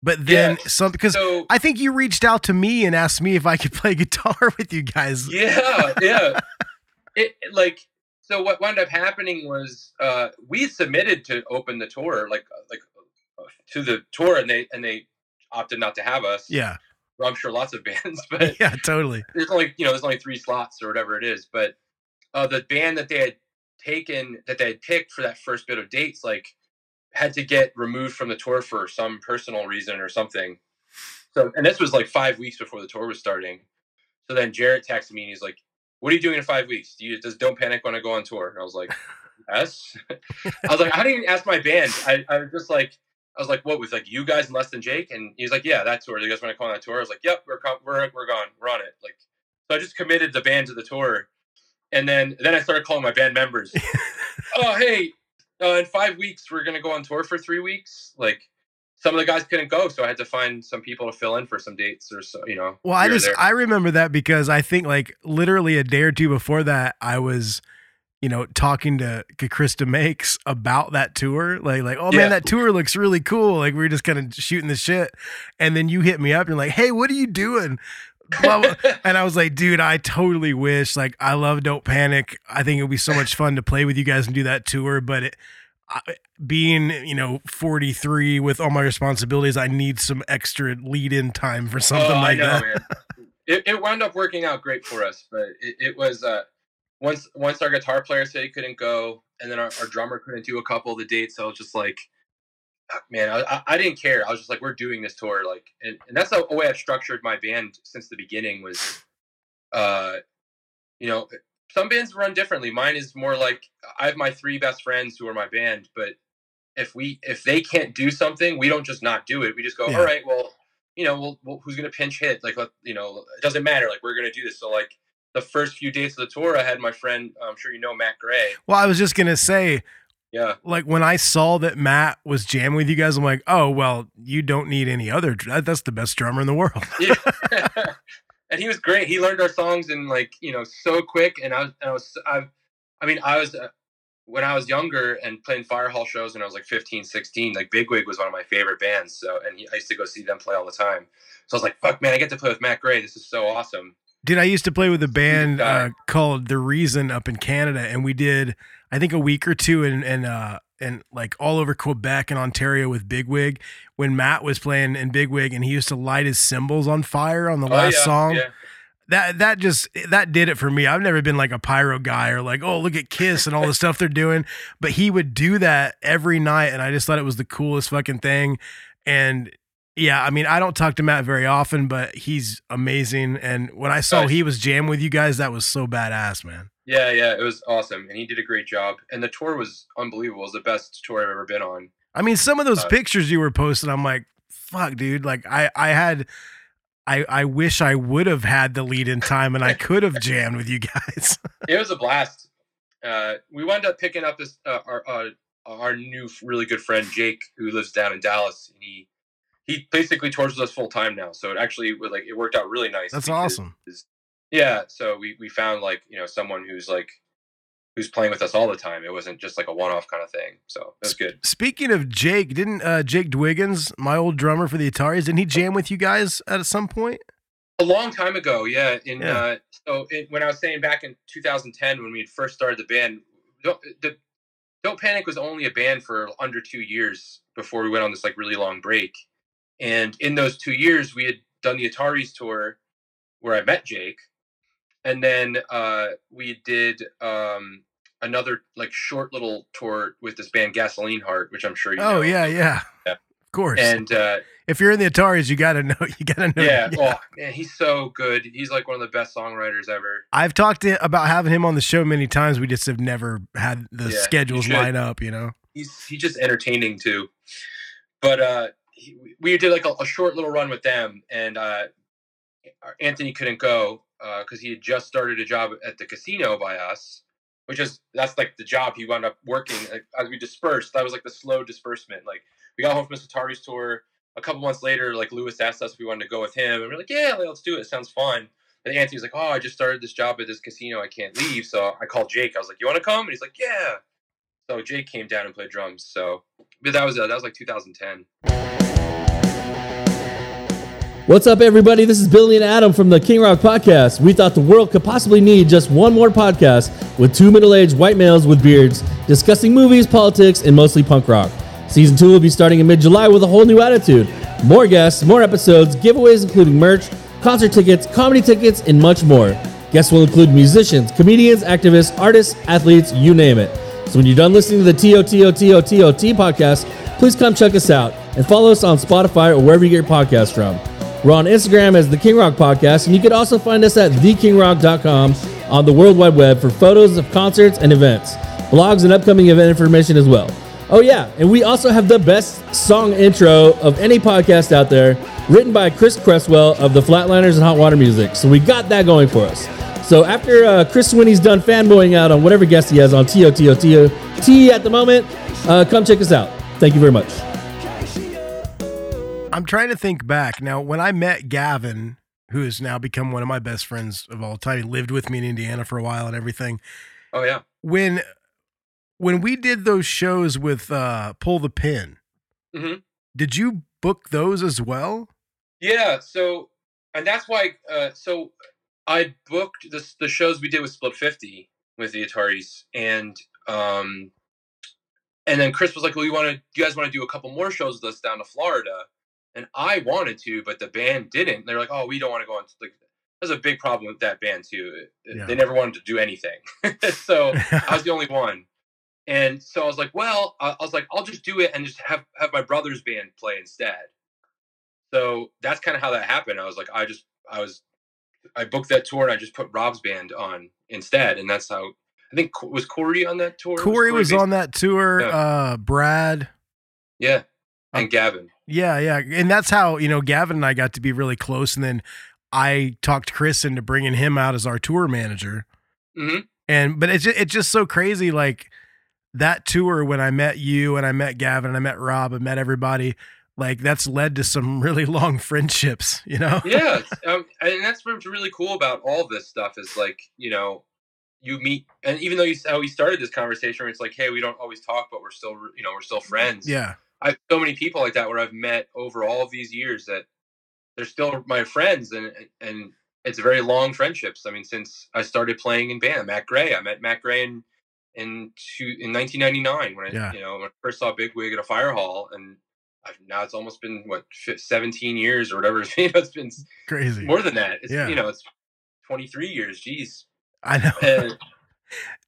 but then Yeah, some because so I think you reached out to me and asked me if I could play <laughs> guitar with you guys. yeah yeah <laughs> it like so what wound up happening was uh we submitted to open the tour like like uh, to the tour and they and they opted not to have us Yeah. well, i'm sure lots of <laughs> bands <laughs> but Yeah, totally. there's only you know there's only three slots or whatever it is but uh the band that they had taken that they had picked for that first bit of dates like had to get removed from the tour for some personal reason or something so and this was like five weeks before the tour was starting so then Jaret texted me and he's like what are you doing in five weeks do you does don't panic want to go on tour and i was like <laughs> yes i was like i didn't even ask my band i, I was just like I was like, "What was like you guys and less than Jake?" And he's like, "Yeah, that tour. You guys want to go on that tour?" I was like, "Yep, we're com- we're we're gone. We're on it." Like, so I just committed the band to the tour, and then then I started calling my band members. <laughs> oh, hey, uh, in five weeks we're gonna go on tour for three weeks. Like, some of the guys couldn't go, so I had to find some people to fill in for some dates or so. You know. Well, I just. I remember that because I think like literally a day or two before that, I was, you know, talking to Chris DeMakes about that tour. Like, like, oh Yeah. man, that tour looks really cool. Like we were just kind of shooting the shit, and then you hit me up. You're like, hey, what are you doing? <laughs> And I was like, dude, I totally wish. Like, I love Don't Panic. I think it would be so much fun to play with you guys and do that tour. But it, being, you know, 43 with all my responsibilities, I need some extra lead in time for something Oh, I like know, that. man. it, it wound up working out great for us, but it, it was uh, once once our guitar player said he couldn't go, and then our, our drummer couldn't do a couple of the dates. I was just like, "Ah, man, I, I- I didn't care. I was just like, we're doing this tour, like, and, and that's the way I've structured my band since the beginning. Was, uh, you know, some bands run differently. Mine is more like I have my three best friends who are my band, but if we if they can't do something, we don't just not do it. We just go, Yeah. all right, well, you know, well, well who's gonna pinch hit? Like, let, you know, it doesn't matter. Like, we're gonna do this. So, like, the first few days of the tour, I had my friend, I'm sure you know Matt Gray. Well, I was just gonna say, Yeah, like when I saw that Matt was jamming with you guys, I'm like, oh well, you don't need any other. That's the best drummer in the world. yeah. <laughs> <laughs> and he was great. He learned our songs in like you know so quick. And I was, I was, I, I mean, I was uh, when I was younger and playing fire hall shows when I was like 15, 16. Like Bigwig was one of my favorite bands. So, and he, I used to go see them play all the time. So I was like, fuck, man, I get to play with Matt Gray. This is so awesome. Dude, I used to play with a band uh, called The Reason up in Canada, and we did, I think, a week or two in, in uh, and like all over Quebec and Ontario with Bigwig. When Matt was playing in Bigwig, and he used to light his cymbals on fire on the Oh, last yeah, song. yeah. That that just that did it for me. I've never been like a pyro guy or like, oh, look at Kiss and all the stuff they're doing. But he would do that every night, and I just thought it was the coolest fucking thing. And yeah, I mean, I don't talk to Matt very often, but he's amazing. And when I saw Nice. he was jamming with you guys, that was so badass, man. Yeah, yeah, it was awesome, and he did a great job. And the tour was unbelievable. It was the best tour I've ever been on. I mean, some of those Uh, pictures you were posting, I'm like, fuck, dude. Like, I I had. I, I wish I would have had the lead in time and I <laughs> could have jammed with you guys. <laughs> It was a blast. Uh, we wound up picking up this uh, our uh, our new really good friend Jake, who lives down in Dallas, and he he basically tours with us full time now. So it actually was like it worked out really nice. That's awesome. Yeah, so we we found like you know someone who's like who's playing with us all the time. It wasn't just like a one off kind of thing. So that's good. Speaking of Jake, didn't uh, Jake Dwiggins, my old drummer for the Ataris, didn't he jam with you guys at some point? A long time ago, yeah. In Yeah. uh, so it, when I was saying back in 2010 when we had first started the band, don't the Don't Panic was only a band for under two years before we went on this like really long break. And in those two years, we had done the Ataris tour where I met Jake, and then uh, we did um, another like short little tour with this band Gasoline Heart, which I'm sure you know. Oh yeah, yeah, Yeah. of course. And uh, if you're in the Ataris, you gotta know. <laughs> You gotta know. yeah, oh man, he's so good. He's like one of the best songwriters ever. I've talked to, about having him on the show many times. We just have never had the Yeah, schedules line up. You know. he's he's just entertaining too. But uh, he, we did like a, a short little run with them, and uh, Anthony couldn't go because he had just started a job at the casino by us, which is that's like the job he wound up working like, as we dispersed. That was like the slow disbursement. Like we got home from Mr. Tari's tour. A couple months later, like Lewis asked us if we wanted to go with him, and we're like, "Yeah, let's do it. It sounds fun." And Anthony's like, "Oh, I just started this job at this casino. I can't leave." So I called Jake. I was like, "You want to come?" And he's like, "Yeah." So Jake came down and played drums. So, but that was uh, that was like 2010. What's up, everybody? This is Billy and Adam from the King Rock Podcast. We thought the world could possibly need just one more podcast with two middle aged white males with beards discussing movies, politics, and mostly punk rock. Season two will be starting in mid July with a whole new attitude. More guests, more episodes, giveaways including merch, concert tickets, comedy tickets, and much more. Guests will include musicians, comedians, activists, artists, athletes, you name it. So when you're done listening to the TOTOTOTOT podcast, please come check us out and follow us on Spotify or wherever you get your podcasts from. We're on Instagram as the King Rock Podcast, and you can also find us at thekingrock.com on the World Wide Web for photos of concerts and events, blogs, and upcoming event information as well. Oh, yeah, and we also have the best song intro of any podcast out there, written by Chris Cresswell of the Flatliners and Hot Water Music. So we got that going for us. So after uh, Chris Swinney's done fanboying out on whatever guest he has on TOTOTOT at the moment, uh, come check us out. Thank you very much. I'm trying to think back now. When I met Gavin, who has now become one of my best friends of all time, he lived with me in Indiana for a while and everything. Oh yeah, When when we did those shows with uh, Pull the Pin, Mhm. did you book those as well? yeah. So, and that's why. Uh, so I booked this the shows we did with Split 50 with the Ataris, and um, and then Chris was like, "Well, you want to? You guys want to do a couple more shows with us down to Florida?" And I wanted to, but the band didn't. They're like, "Oh, we don't want to go on." Like, was a big problem with that band too. Eh, eh, yeah. They never wanted to do anything, <laughs> so I was <laughs> the only one. And so I was like, well, I was like, I'll just do it and just have have my brother's band play instead. So that's kind of how that happened. I was like, I just I was I booked that tour and I just put Rob's band on instead, and that's how I think was Corey on that tour. Corey was based- on that tour. Yeah. Uh, Brad. Yeah, uh, and Gavin. Yeah, yeah, and that's how you know Gavin and I got to be really close, and then I talked Chris into bringing him out as our tour manager. hmm And but it's just, it's just so crazy, like that tour when I met you and I met Gavin and I met Rob and met everybody. Like that's led to some <laughs> really long friendships, you know. yeah, <laughs> um, and that's what's really cool about all this stuff is like you know you meet, and even though you how we started this conversation, where it's like, hey, we don't always talk, but we're still you know we're still friends. Yeah. I have so many people like that where I've met over all of these years that they're still my friends, and and it's very long friendships. I mean, since I started playing in band, Matt Gray, I met Matt Gray in in two, in 1999 when I Yeah. you know when I first saw Bigwig at a fire hall, and I've, now it's almost been what 17 years or whatever. <laughs> You know, it's been Crazy. more than that. It's Yeah. you know it's 23 years. Jeez. I know. And <laughs>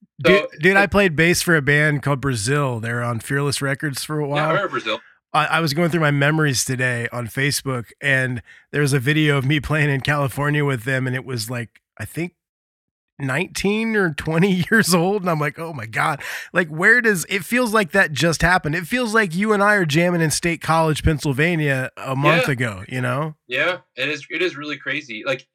<laughs> so- dude, I played bass for a band called Brazil. They're on Fearless Records for a yeah, I while. remember Brazil. I, I was going through my memories today on Facebook, and there was a video of me playing in California with them, and it was like I think 19 or 20 <laughs> years old, and I'm like, oh my god, like where does it feels like that just happened? It feels like you and I are jamming in State College, Pennsylvania, a month Yeah. ago. You know? Yeah, it is. It is really crazy. Like,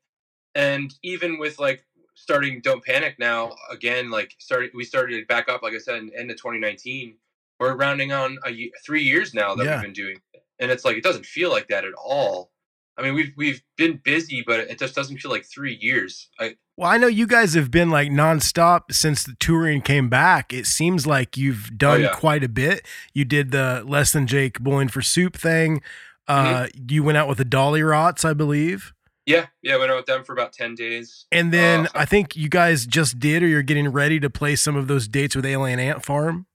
and even with like starting "Don't Panic" now again, like started we started it back up. Like I said, in end of 2019. We're rounding on a ye- three years now that Yeah. we've been doing, it. and it's like it doesn't feel like that at all. I mean, we've we've been busy, but it just doesn't feel like three years. I Well, I know you guys have been like nonstop since the touring came back. It seems like you've done yeah. quite a bit. You did the less than Jake Bowling for Soup thing. Uh, You went out with the Dollyrots, I believe. Yeah yeah went out with them for about ten days. And then Uh, I think you guys just did, or you're getting ready to play some of those dates with Alien Ant Farm.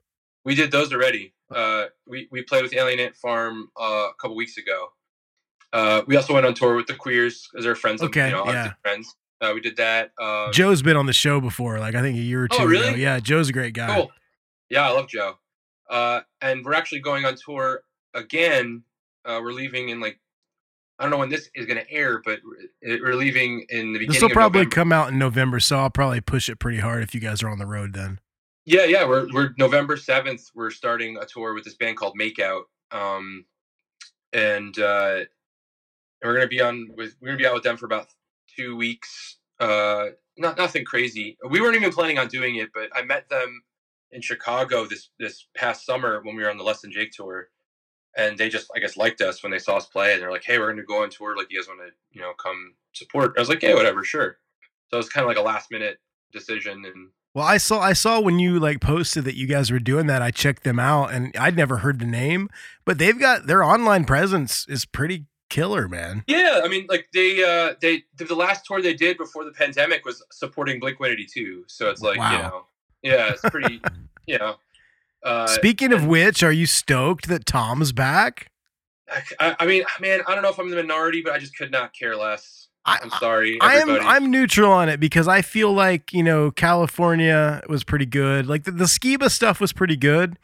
We did those already. Uh, we we played with Alien Ant Farm uh, a couple weeks ago. Uh, we also went on tour with the Queers as our friends. Okay, you know, yeah. friends. Uh, we did that. Um, Joe's been on the show before, like I think a year or two Oh, really? ago. Yeah, Joe's a great guy. Cool. Yeah, I love Joe. Uh, and we're actually going on tour again. Uh, we're leaving in like I don't know when this is going to air, but we're leaving in the beginning. This will probably November. come out in November, so I'll probably push it pretty hard if you guys are on the road then. Yeah, yeah. We're we're November seventh. We're starting a tour with this band called Makeout, um, and uh, we're gonna be on with we're gonna be out with them for about two weeks. Uh, not nothing crazy. We weren't even planning on doing it, but I met them in Chicago this this past summer when we were on the Less Than Jake tour, and they just I guess liked us when they saw us play, and they're like, "Hey, we're gonna go on tour. Like, you guys want to you know come support?" I was like, "Yeah, whatever, sure." So it was kind of like a last minute decision, and Well, I saw I saw when you like posted that you guys were doing that. I checked them out, and I'd never heard the name, but they've got their online presence is pretty killer, man. Yeah, I mean, like they uh they the the last tour they did before the pandemic was supporting Blink One Eighty Two, so it's like Wow. you know, yeah, it's pretty, <laughs> you know. Uh, Speaking of which, are you stoked that Tom's back? I, I mean, man, I don't know if I'm the minority, but I just could not care less. I, am sorry, I'm. I'm neutral on it because I feel like you know California was pretty good. Like the, the Skiba stuff was pretty good.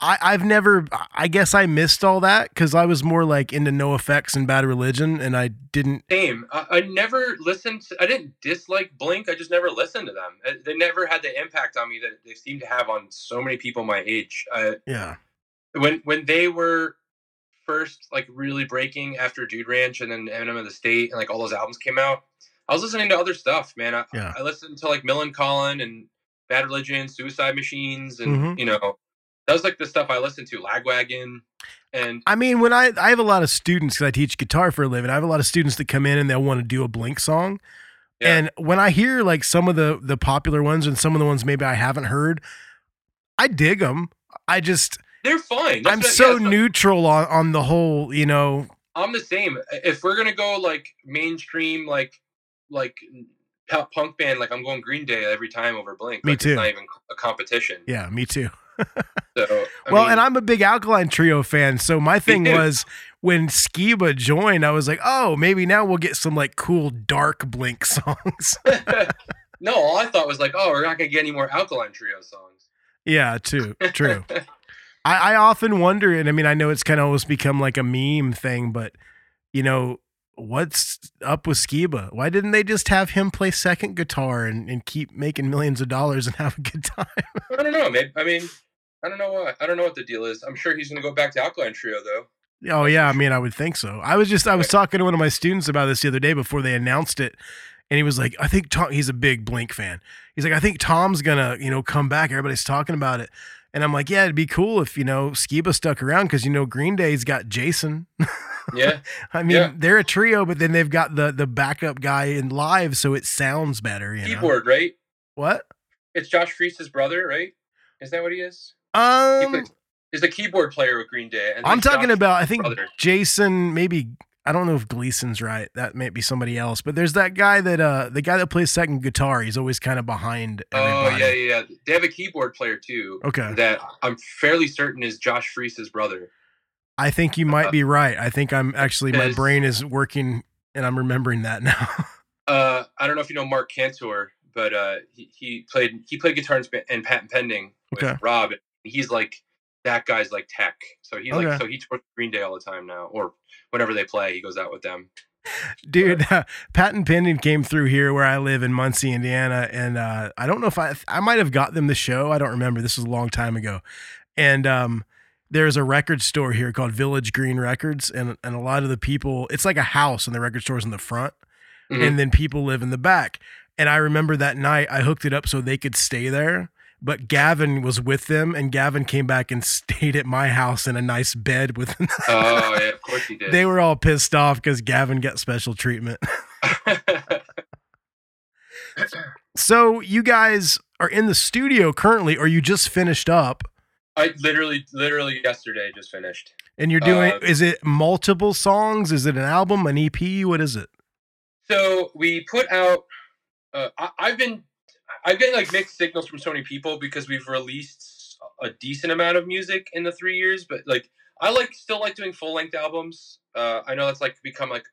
I I've never I guess I missed all that because I was more like into NOFX and Bad Religion, and I didn't. Same. I, I never listened. To, I didn't dislike Blink. I just never listened to them. They never had the impact on me that they seem to have on so many people my age. Uh, Yeah. when when they were first like really breaking after Dude Ranch and then Enema of the State and like all those albums came out, I was listening to other stuff, man. I, Yeah. I listened to like Millencolin and Bad Religion, Suicide Machines, and Mhm. you know that was like the stuff I listened to, Lagwagon, and I mean, when I I have a lot of students because I teach guitar for a living. I have a lot of students that come in and they'll want to do a Blink song. And when I hear like some of the the popular ones and some of the ones maybe I haven't heard, I dig them. I just they're fine. That's I'm what- so yeah, neutral on on the whole. You know, I'm the same. If we're gonna go like mainstream, like like punk band, like I'm going Green Day every time over Blink. Me like, too. It's not even a competition. yeah, me too. So well, mean, and I'm a big Alkaline Trio fan, so my <laughs> thing was when Skiba joined, I was like, oh, maybe now we'll get some like cool dark Blink <laughs> songs. <laughs> no, all I thought was like, oh, we're not gonna get any more Alkaline Trio songs. yeah, too true. I, I often wonder, and I mean, I know it's kind of almost become like a meme thing, but you know, what's up with Skiba? Why didn't they just have him play second guitar and, and keep making millions of dollars and have a good time? I don't know. Maybe, I mean, I don't know what I don't know what the deal is. I'm sure he's gonna go back to Alkaline Trio though. Oh yeah, I mean, I would think so. I was just I was talking to one of my students about this the other day before they announced it, and he was like, "I think Tom." He's a big Blink fan. He's like, "I think Tom's gonna, you know, come back. Everybody's talking about it." And I'm like, "Yeah, it'd be cool if you know Skiba stuck around because you know Green Day's got Jason." Yeah. <laughs> I mean, Yeah. they're a trio, but then they've got the the backup guy in live, so it sounds better. You know Keyboard, right? what? It's Josh Freese's brother, right? Is that what he is? Um, He's a keyboard player with Green Day. and I'm talking about. I think brother. Jason, maybe I don't know if Gleason's right. That might be somebody else. But there's that guy that uh the guy that plays second guitar. He's always kind of behind Oh everybody. yeah, yeah, yeah. They have a keyboard player too. Okay. That I'm fairly certain is Josh Freese's brother. I think you might be right. I think I'm actually my brain is working and I'm remembering that <laughs> now. Uh, I don't know if you know Mark Cantor, but uh, he, he played he played guitar in, in Patent Pending with Okay. Rob. He's like that guy's like tech. So he Okay. like so he tours Green Day all the time now, or whenever they play, he goes out with them. Dude, uh, <laughs> Patent Pending came through here where I live in Muncie, Indiana, and uh, I don't know if I I might have got them the show. I don't remember. This was a long time ago, and um, there's a record store here called Village Green Records, and and a lot of the people, it's like a house, and the record store's in the front, Mhm. and then people live in the back. And I remember that night I hooked it up so they could stay there. But Gavin was with them, and Gavin came back and <laughs> stayed at my house in a nice bed with. <laughs> Oh yeah, of course he did. they were all pissed off because Gavin got special treatment. <laughs> so you guys are in the studio currently, or you just finished up, I literally, literally yesterday just finished. and you're doing. Uh, is it multiple songs? Is it an album, an EP? What is it? So we put out. Uh, I, I've been, I've getting like mixed signals from so many people because we've released a decent amount of music in the three years, but like I like still like doing full length albums. Uh, I know that's like become like,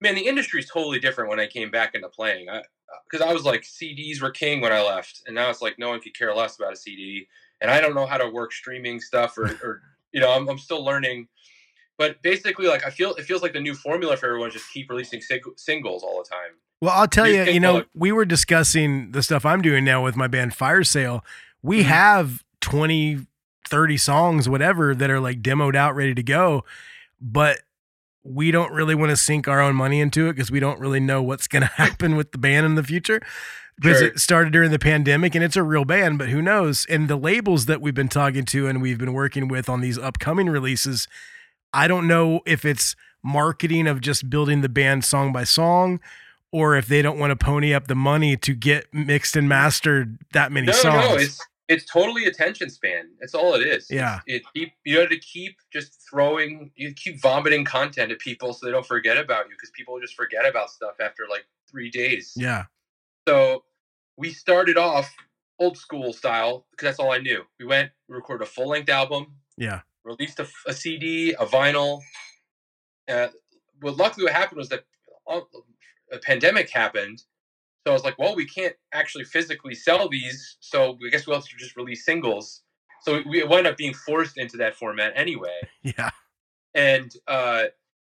man, the industry's totally different when I came back into playing. I because I was like CDs were king when I left, and now it's like no one could care less about a CD, and I don't know how to work streaming stuff or, or you know I'm, I'm still learning. But basically, like I feel it feels like the new formula for everyone is just keep releasing sing- singles all the time. Well, I'll tell You you, know, we were discussing the stuff I'm doing now with my band Fire Sale. We Mm-hmm. have 20, 30 songs, whatever, that are like demoed out, ready to go. But we don't really want to sink our own money into it because we don't really know what's going <laughs> to happen with the band in the future. Because Sure. it started during the pandemic and it's a real band, but who knows? And the labels that we've been talking to and we've been working with on these upcoming releases, I don't know if it's marketing of just building the band song by song or if they don't want to pony up the money to get mixed and mastered that many No, songs. no, it's it's totally attention span. That's all it is. Yeah. It keep you have to keep just throwing you keep vomiting content at people so they don't forget about you because people just forget about stuff after like three days. yeah. So we started off old school style because that's all I knew. We went, we recorded a full length album, Yeah. released a, a CD, a vinyl. Uh, well, luckily, what happened was that uh, a pandemic happened. So I was like, well, we can't actually physically sell these. So I guess we'll have to just release singles. So we wound up being forced into that format anyway. <laughs> Yeah. And uh,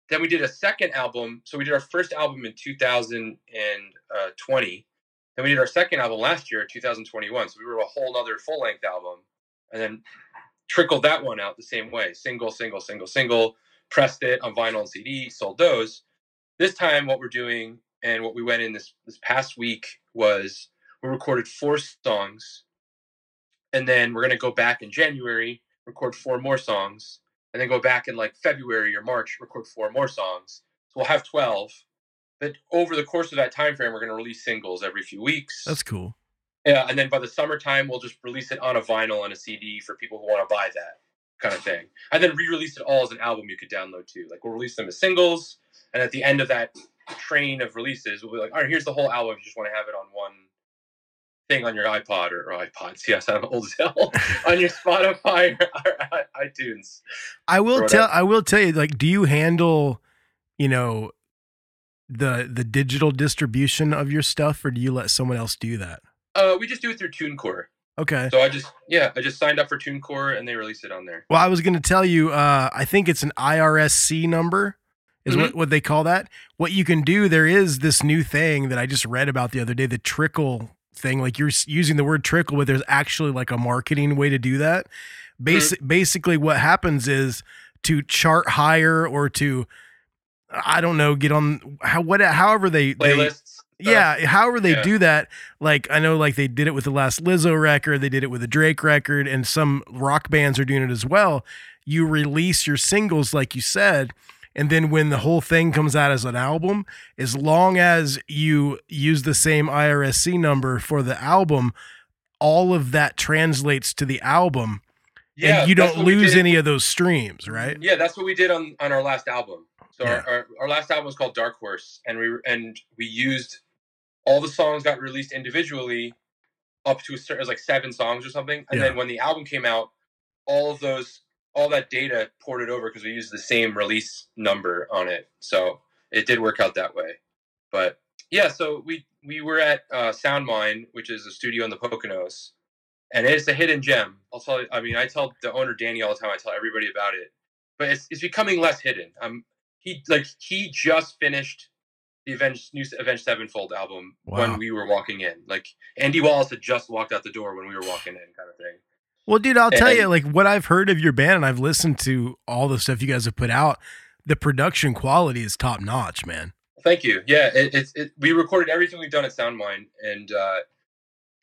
then we did a second album. So we did our first album in 2020. Then we did our second album last year, 2021. So we were a whole other full length album. And then trickled that one out the same way single, single, single, single, pressed it on vinyl and CD, sold those. This time, what we're doing and what we went in this, this past week was we recorded four songs. And then we're going to go back in January, record four more songs and then go back in like February or March, record four more songs. So we'll have 12. But over the course of that time frame, we're going to release singles every few weeks. That's cool. yeah, and then by the summertime, we'll just release it on a vinyl and a CD for people who want to buy that kind of thing. And then re-release it all as an album you could download too. Like we'll release them as singles, and at the end of that train of releases, we'll be like, all right, here's the whole album. If you just want to have it on one thing on your iPod or, or iPods. <laughs> Yes, I'm old as hell. <laughs> on your Spotify or, or iTunes. I will tell. I will tell you. Like, do you handle, you know, the the digital distribution of your stuff, or do you let someone else do that? Uh, we just do it through TuneCore. Okay. So I just yeah, I just signed up for TuneCore and they release it on there. Well, I was going to tell you. Uh, I think it's an IRSC number. Is what, mm-hmm. what they call that. What you can do, there is this new thing that I just read about the other day, the trickle thing. Like you're using the word trickle, but there's actually like a marketing way to do that. Basic, basically, what happens is to chart higher or to, I don't know, get on how what however they they Playlists. yeah, however they Yeah. do that, like I know, like they did it with the last Lizzo record, they did it with the Drake record, and some rock bands are doing it as well. You release your singles, like you said, and then when the whole thing comes out as an album, as long as you use the same IRSC number for the album, all of that translates to the album, Yeah, and you don't lose any of those streams, right? Yeah, that's what we did on on our last album. So Yeah. our, our our last album was called Dark Horse, and we and we used all the songs got released individually up to a certain it was like seven songs or something, and Yeah. then when the album came out, all of those all that data ported over because we used the same release number on it. So it did work out that way. But yeah, so we we were at uh, Soundmine, which is a studio in the Poconos, and it's a hidden gem. I'll tell you. I mean, I tell the owner Danny all the time. I tell everybody about it, but it's it's becoming less hidden. Um, he like he just finished the Avenged new Avenged Sevenfold album Wow. when we were walking in. Like Andy Wallace had just walked out the door when we were walking in, kind of thing. Well, dude, I'll tell you, like what I've heard of your band, and I've listened to all the stuff you guys have put out. The production quality is top notch, man. Thank you. Yeah, it, it's it, we recorded everything we've done at Soundmine, and uh,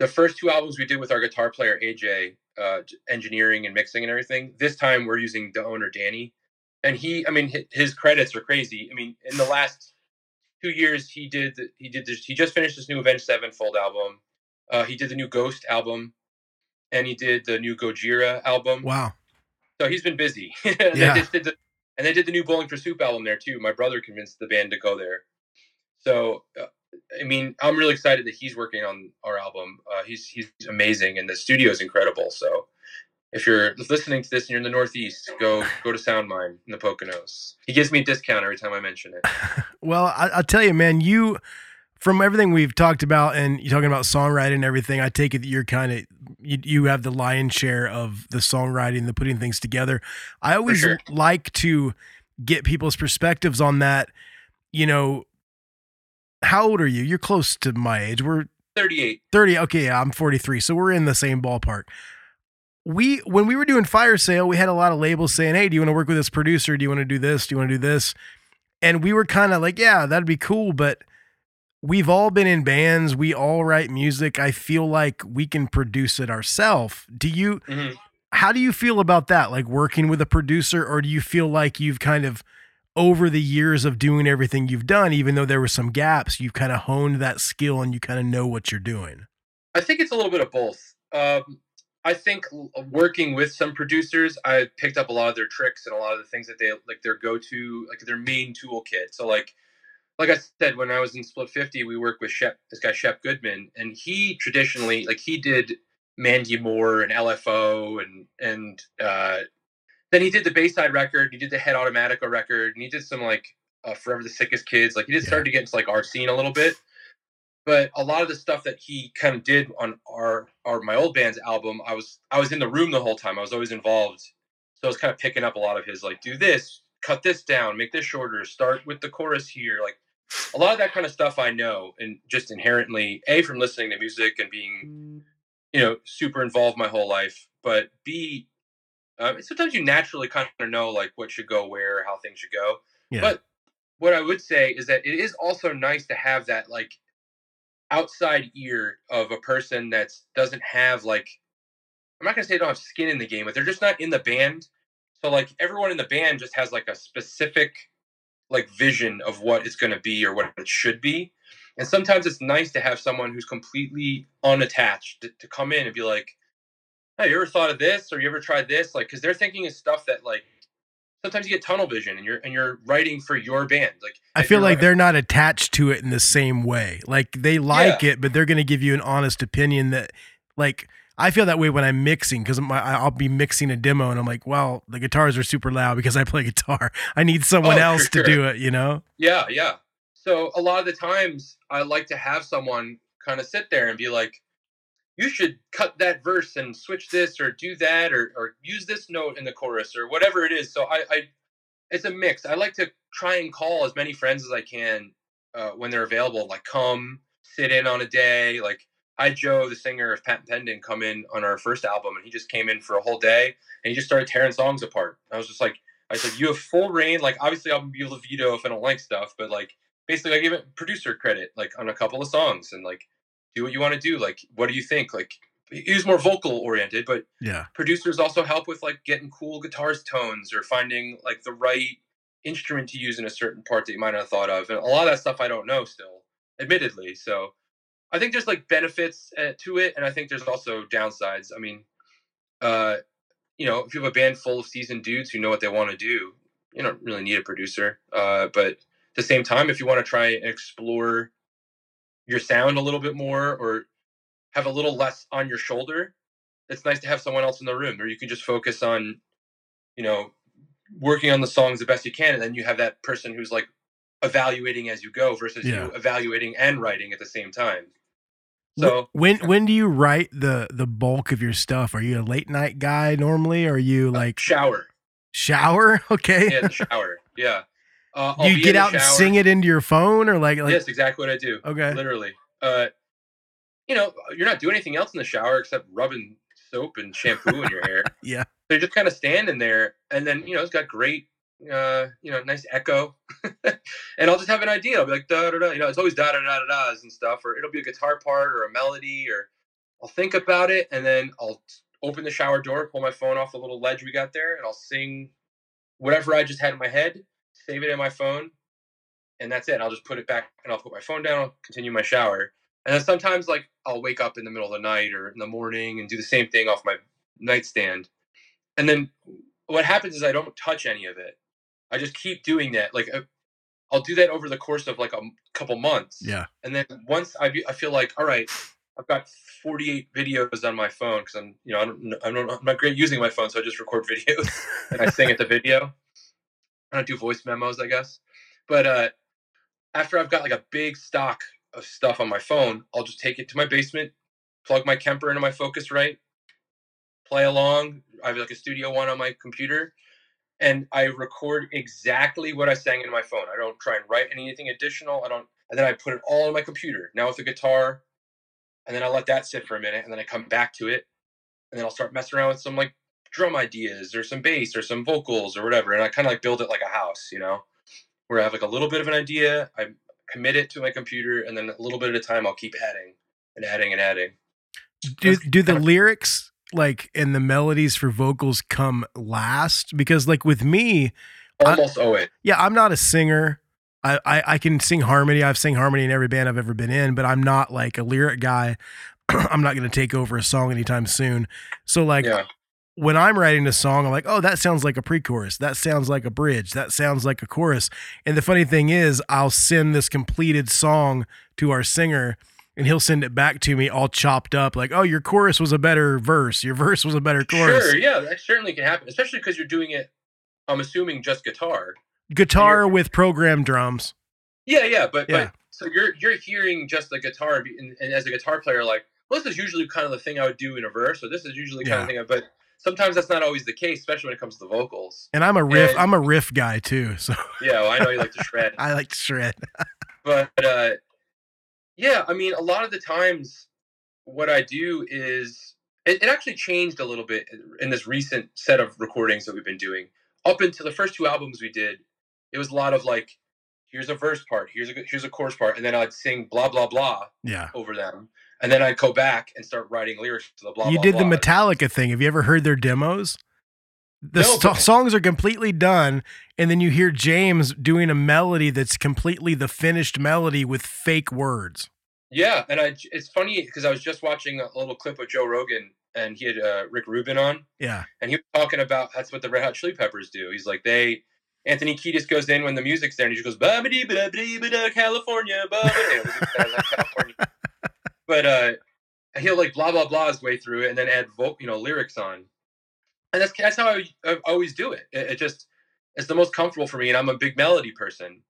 the first two albums we did with our guitar player AJ, uh, engineering and mixing and everything. This time we're using the owner Danny, and he, I mean, hi- his credits are crazy. I mean, in the last two years, he did the- he did this, he just finished this new Avenged Sevenfold album. Uh, he did the new Ghost album, and he did the new Gojira album. Wow. So he's been busy. <laughs> and, Yeah. they the, and they did the new Bowling for Soup album there too. My brother convinced the band to go there. So, uh, I mean, I'm really excited that he's working on our album. Uh, he's he's amazing, and the studio is incredible. So, if you're listening to this and you're in the Northeast, go go to Soundmine in the Poconos. He gives me a discount every time I mention it. <laughs> Well, I, I'll tell you, man, you from everything we've talked about and you talking about songwriting and everything, I take it that you're kind of you, you have the lion's share of the songwriting, the putting things together. I always sure. like to get people's perspectives on that. You know, how old are you? You're close to my age. We're 38. 30 okay yeah i'm 43 so we're in the same ballpark we when we were doing fire sale we had a lot of labels saying hey do you want to work with this producer do you want to do this do you want to do this and we were kind of like yeah that'd be cool but we've all been in bands we all write music i feel like we can produce it ourselves do you Mhm. how do you feel about that like working with a producer or do you feel like you've kind of over the years of doing everything you've done even though there were some gaps you've kind of honed that skill and you kind of know what you're doing I think it's a little bit of both. Um, I think working with some producers, I picked up a lot of their tricks and a lot of the things that they like their go-to, like their main toolkit. So like, like I said, when I was in Split Fifty, we worked with Shep, this guy Shep Goodman, and he traditionally like he did Mandy Moore and LFO and and uh, then he did the Bayside record, he did the Head Automatica record, and he did some like uh, Forever the Sickest Kids. Like he just started to get into like our scene a little bit but a lot of the stuff that he kind of did on our our my old band's album i was i was in the room the whole time i was always involved so i was kind of picking up a lot of his like do this cut this down make this shorter start with the chorus here like a lot of that kind of stuff i know and just inherently a from listening to music and being you know super involved my whole life but b uh, sometimes you naturally kind of know like what should go where how things should go Yeah. but what i would say is that it is also nice to have that like outside ear of a person that doesn't have like I'm not gonna say they don't have skin in the game, but they're just not in the band. So like everyone in the band just has like a specific like vision of what it's gonna be or what it should be. And sometimes it's nice to have someone who's completely unattached to, to come in and be like, Hey, you ever thought of this or you ever tried this? Like, cause they're thinking of stuff that like sometimes you get tunnel vision and you're and you're writing for your band. Like I feel like they're not attached to it in the same way. Like they like it, but they're going to give you an honest opinion that, like, I feel that way when I'm mixing because I'll be mixing a demo and I'm like, well, the guitars are super loud because I play <laughs> guitar. I need someone Oh, else to do it, you know? Yeah, yeah. So a lot of the times I like to have someone kind of sit there and be like, you should cut that verse and switch this or do that or, or use this note in the chorus or whatever it is. So I, I it's a mix. I like to try and call as many friends as I can uh, when they're available, like come sit in on a day. Like I had Joe, the singer of Patent Pending, come in on our first album and he just came in for a whole day and he just started tearing songs apart. I was just like, I said, you have full reign. Like, obviously, I'll be able to veto if I don't like stuff, but like, basically, I give it producer credit, like on a couple of songs, and like, do what you want to do. Like, what do you think? Like, he was more vocal oriented, but Yeah. producers also help with like getting cool guitars tones or finding like the right instrument to use in a certain part that you might not have thought of, and a lot of that stuff I don't know still, admittedly. So, I think there's like benefits uh, to it, and I think there's also downsides. I mean, uh, you know, if you have a band full of seasoned dudes who know what they want to do, you don't really need a producer. Uh, but at the same time, if you want to try and explore your sound a little bit more or have a little less on your shoulder, it's nice to have someone else in the room, or you can just focus on, you know, working on the songs the best you can, and then you have that person who's like evaluating as you go versus Yeah. you evaluating and writing at the same time. So when when do you write the the bulk of your stuff? Are you a late night guy normally? Or are you like shower. shower? <laughs> Okay. Yeah, <laughs> shower. Yeah. Uh, you get out and sing it into your phone or like like yes, exactly what I do. Okay. Literally. Uh, you know, you're not doing anything else in the shower except rubbing soap and shampoo in your hair. <laughs> yeah. So you're just kind of standing there, and then you know it's got great, uh, you know, nice echo. <laughs> and I'll just have an idea. I'll be like da da da. You know, it's always da da da da da's and stuff, or it'll be a guitar part or a melody, or I'll think about it, and then I'll open the shower door, pull my phone off the little ledge we got there, and I'll sing whatever I just had in my head, save it in my phone, and that's it. I'll just put it back, and I'll put my phone down. I'll continue my shower, and then sometimes like I'll wake up in the middle of the night or in the morning and do the same thing off my nightstand, and then what happens is I don't touch any of it. I just keep doing that. Like uh, I'll do that over the course of like a couple months. Yeah. And then once I, be, I feel like, all right, I've got 48 videos on my phone because I'm, you know, I don't, I don't, I'm not great using my phone, so I just record <laughs> videos and I sing at the video. I don't do voice memos, I guess. But uh, after I've got like a big stock of stuff on my phone, I'll just take it to my basement, plug my Kemper into my Focusrite, play along. I have like a Studio One on my computer, and I record exactly what I sang in my phone. I don't try and write anything additional. I don't, and then I put it all on my computer. Now with the guitar, and then I let that sit for a minute, and then I come back to it, and then I'll start messing around with some like drum ideas or some bass or some vocals or whatever, and I kind of like build it like a house, you know, where I have like a little bit of an idea, I commit it to my computer, and then a little bit at a time, I'll keep adding and adding and adding. do do the lyrics like and the melodies for vocals come last because like with me Almost owe it. yeah i'm not a singer. I, I i can sing harmony. I've sang harmony in every band i've ever been in but i'm not like a lyric guy. <clears throat> I'm not going to take over a song anytime soon. So like Yeah. when i'm writing a song i'm like oh that sounds like a pre-chorus. That sounds like a bridge. That sounds like a chorus. And the funny thing is i'll send this completed song to our singer and he'll send it back to me all chopped up like oh your chorus was a better verse your verse was a better chorus Sure, yeah, that certainly can happen, especially because you're doing it. I'm assuming just guitar. guitar with programmed drums Yeah, yeah, but Yeah. but so you're you're hearing just the guitar, and, and, as a guitar player, like well, this is usually kind of the thing I would do in a verse, or this is usually kind Yeah. of thing. I, but sometimes that's not always the case, especially when it comes to the vocals. and i'm a riff And- i'm a riff guy too so Yeah, well, I know you like to <laughs> shred, i like to shred <laughs> but uh, yeah, I mean, a lot of the times, what I do is it, it actually changed a little bit in this recent set of recordings that we've been doing. Up until the first two albums we did, it was a lot of like, here's a verse part, here's a here's a chorus part, and then I'd sing blah blah blah yeah over them, and then I'd go back and start writing lyrics to the blah. you blah, did the. Metallica thing. Have you ever heard their demos? The but- songs are completely done, and then you hear James doing a melody that's completely the finished melody with fake words. Yeah, and I it's funny because I was just watching a little clip of Joe Rogan, and he had uh, Rick Rubin on, Yeah. and he was talking about that's what the Red Hot Chili Peppers do. He's like they. Anthony Kiedis goes in when the music's there, and he just goes California, ba ba dee," and like California. <laughs> But uh, he'll like blah blah blah his way through it, and then add vo- you know lyrics on, and that's that's how I, I always do it. it. It just it's the most comfortable for me, and I'm a big melody person,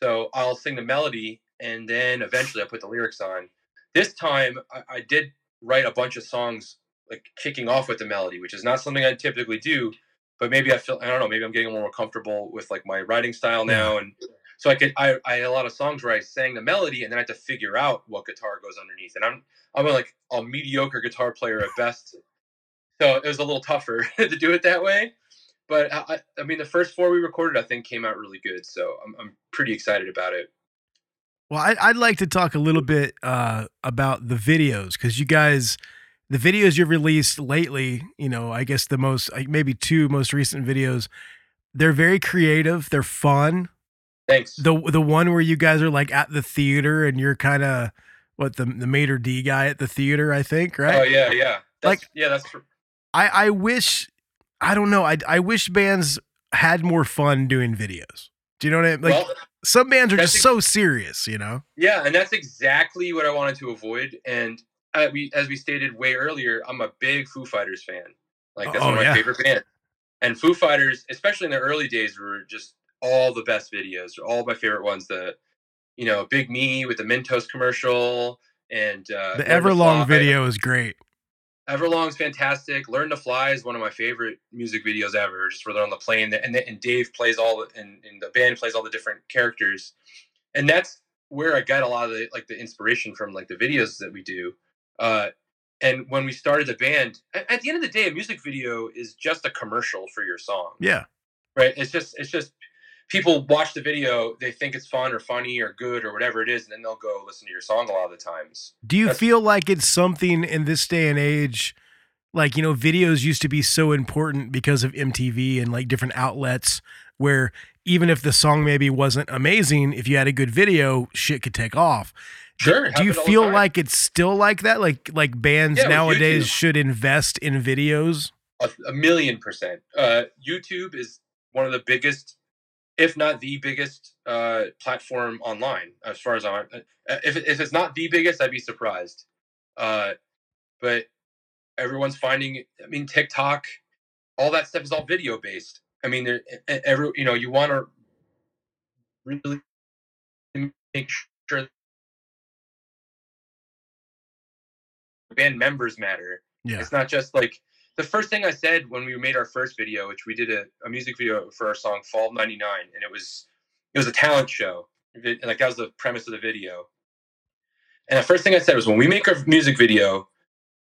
so I'll sing the melody, and then eventually I put the lyrics on. This time I, I did write a bunch of songs like kicking off with the melody, which is not something I typically do. But maybe I feel I don't know. Maybe I'm getting a little more comfortable with like my writing style now, and so I could I, I had a lot of songs where I sang the melody, and then I had to figure out what guitar goes underneath. And I'm I'm like a mediocre guitar player at best, so it was a little tougher <laughs> to do it that way. But I, I- mean, the first four we recorded, I think, came out really good. So I'm I'm pretty excited about it. Well, I, I'd like to talk a little bit uh, about the videos because you guys, the videos you've released lately, you know, I guess the most, like, maybe two most recent videos, they're very creative. They're fun. Thanks. The the one where you guys are like at the theater and you're kind of what the the Mater D guy at the theater, I think, right? Oh yeah, yeah. That's, Like- yeah, that's I I wish I don't know. I I wish bands had more fun doing videos. Do you know what I mean? Like well. some bands are just ex- so serious, you know. Yeah, and that's exactly what I wanted to avoid. And uh, we, as we stated way earlier, I'm a big Foo Fighters fan. Like that's Oh, one of my yeah. favorite bands. And Foo Fighters, especially in the early days, were just all the best videos. All my favorite ones. The, you know, Big Me with the Mentos commercial and uh, The Everlong video is great. Everlong's fantastic. Learn to Fly is one of my favorite music videos ever. Just where they're on the plane and and Dave plays all the- and, and the band plays all the different characters, and that's where I got a lot of the like the inspiration from like the videos that we do. Uh, and when we started the band, at, at the end of the day, a music video is just a commercial for your song Yeah. right it's just it's just people watch the video they think it's fun or funny or good or whatever it is and then they'll go listen to your song a lot of the times Do you That's- feel like it's something in this day and age? Like, you know, videos used to be so important because of MTV and like different outlets where even if the song maybe wasn't amazing, if you had a good video, shit could take off. sure Do you happens all the feel like it's still like that? Like like bands Yeah, nowadays should invest in videos? a, a million percent uh youtube is one of the biggest if not the biggest uh platform online as far as i'm uh, if, if it's not the biggest i'd be surprised. Uh but everyone's finding i mean tiktok all that stuff is all video based i mean there every you know you want to really make sure band members matter. Yeah. it's not just like the first thing I said when we made our first video, which we did a, a music video for our song Fall 99, and it was it was a talent show. Vi- Like that was the premise of the video. And the first thing I said was when we make our music video,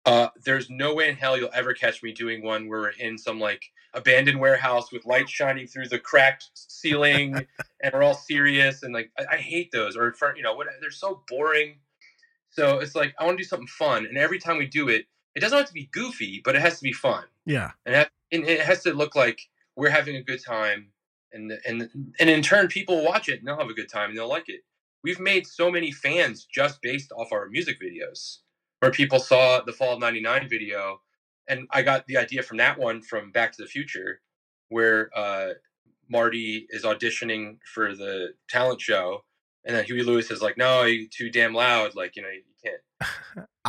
uh, there's no way in hell you'll ever catch me doing one where we're in some like abandoned warehouse with lights shining through the cracked ceiling <laughs> and we're all serious and like I, I hate those or for, you know what they're so boring. So it's like I want to do something fun, and every time we do it, it doesn't have to be goofy, but it has to be fun, Yeah. and, it has to look like we're having a good time, and and and in turn, people watch it and they'll have a good time and they'll like it. We've made so many fans just based off our music videos, where people saw the Fall of '99 video, and I got the idea from that one from Back to the Future, where uh, Marty is auditioning for the talent show, and then Huey Lewis is like, "No, you're too damn loud. Like, you know, you can't."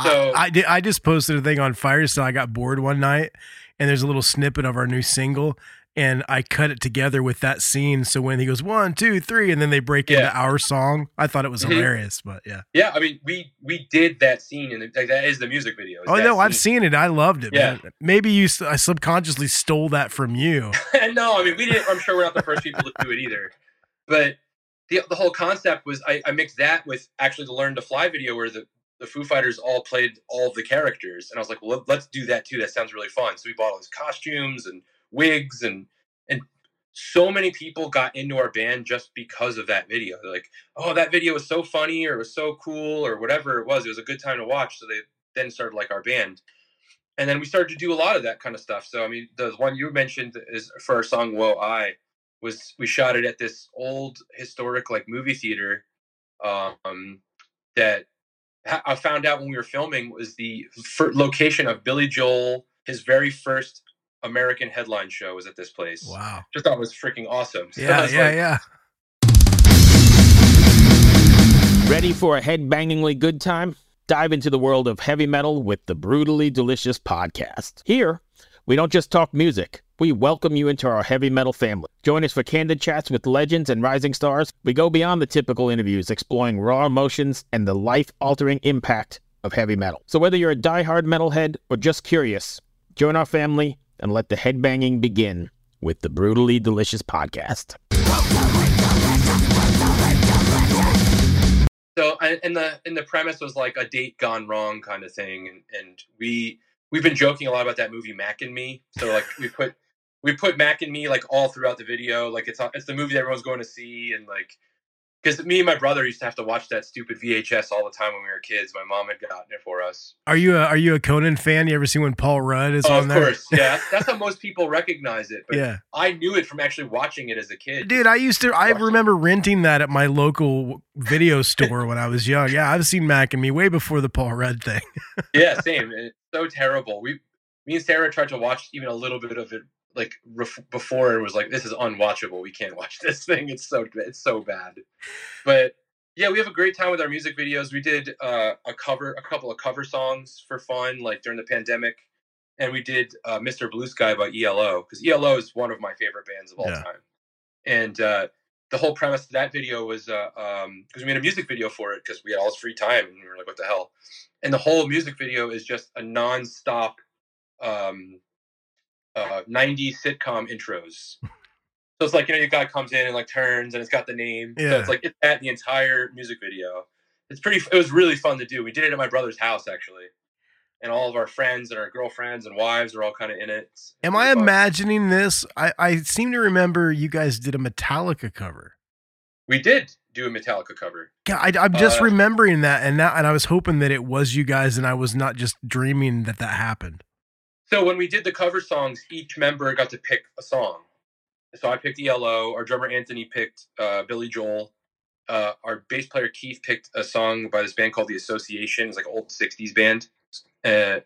So- I, I did. I just posted a thing on Firestone. I got bored one night, and there's a little snippet of our new single, and I cut it together with that scene. So when he goes one, two, three, and then they break Yeah. into our song, I thought it was Mhm. hilarious. But yeah. Yeah, I mean, we we did that scene, and like, that is the music video. Oh no, I've seen it. I loved it. Yeah. Man. Maybe you. I subconsciously stole that from you. <laughs> no, I mean, we didn't. I'm sure we're not the first people to do it either. But the the whole concept was I, I mixed that with actually the Learn to Fly video where the the Foo Fighters all played all the characters, and I was like, well, let, let's do that too. That sounds really fun. So we bought all these costumes and wigs, and and so many people got into our band just because of that video. They're like, oh, that video was so funny, or it was so cool, or whatever it was. It was a good time to watch. So they then started like our band and then we started to do a lot of that kind of stuff. So I mean, the one you mentioned is for our song "Whoa I," was we shot it at this old historic like movie theater, um, that ha- I found out when we were filming was the fir- location of Billy Joel. His very first American headline show was at this place. Wow. Just thought it was freaking awesome. So Yeah, yeah, like, yeah. Ready for a head-bangingly good time? Dive into the world of heavy metal with the Brutally Delicious podcast. Here, we don't just talk music. We welcome you into our heavy metal family. Join us for candid chats with legends and rising stars. We go beyond the typical interviews, exploring raw emotions and the life-altering impact of heavy metal. So whether you're a diehard metalhead or just curious, join our family and let the headbanging begin with the Brutally Delicious podcast. So and the and the premise was like a date gone wrong kind of thing, and and we we've been joking a lot about that movie Mac and Me. So like we put we put Mac and Me like all throughout the video, like it's it's the movie that everyone's going to see, and like because me and my brother used to have to watch that stupid VHS all the time when we were kids. My mom had gotten it for us. Are you a are you a Conan fan? You ever see when Paul Rudd is Oh, on of there? course, <laughs> yeah. That's how most people recognize it. But Yeah. I knew it from actually watching it as a kid. Dude, I used to. I remember renting that at my local video store when I was young. Yeah, I've seen Mac and Me way before the Paul Rudd thing. <laughs> yeah, same. It's so terrible. We, me and Sarah tried to watch even a little bit of it, like ref- before, and was like, "This is unwatchable. We can't watch <laughs> this thing. It's so it's so bad." But yeah, we have a great time with our music videos. We did uh, a cover, a couple of cover songs for fun, like during the pandemic, and we did uh, "Mr. Blue Sky" by ELO because ELO is one of my favorite bands of all Yeah. time. And uh, the whole premise of that video was because uh, um we made a music video for it because we had all this free time and we were like, "What the hell?" And the whole music video is just a non-stop um, uh, 90s sitcom intros. So it's like, you know, your guy comes in and like turns and it's got the name. So Yeah. it's like it's at the entire music video. It's pretty, it was really fun to do. We did it at my brother's house actually. And all of our friends and our girlfriends and wives are all kind of in it. It's- Am I imagining this? I, I seem to remember you guys did a Metallica cover. We did do a Metallica cover. Yeah, I, I'm just Uh, remembering that, and now, and I was hoping that it was you guys, and I was not just dreaming that that happened. So when we did the cover songs, each member got to pick a song. So I picked ELO. Our drummer Anthony picked uh, Billy Joel. Uh, our bass player Keith picked a song by this band called The Association. It's like an old '60s band. Uh,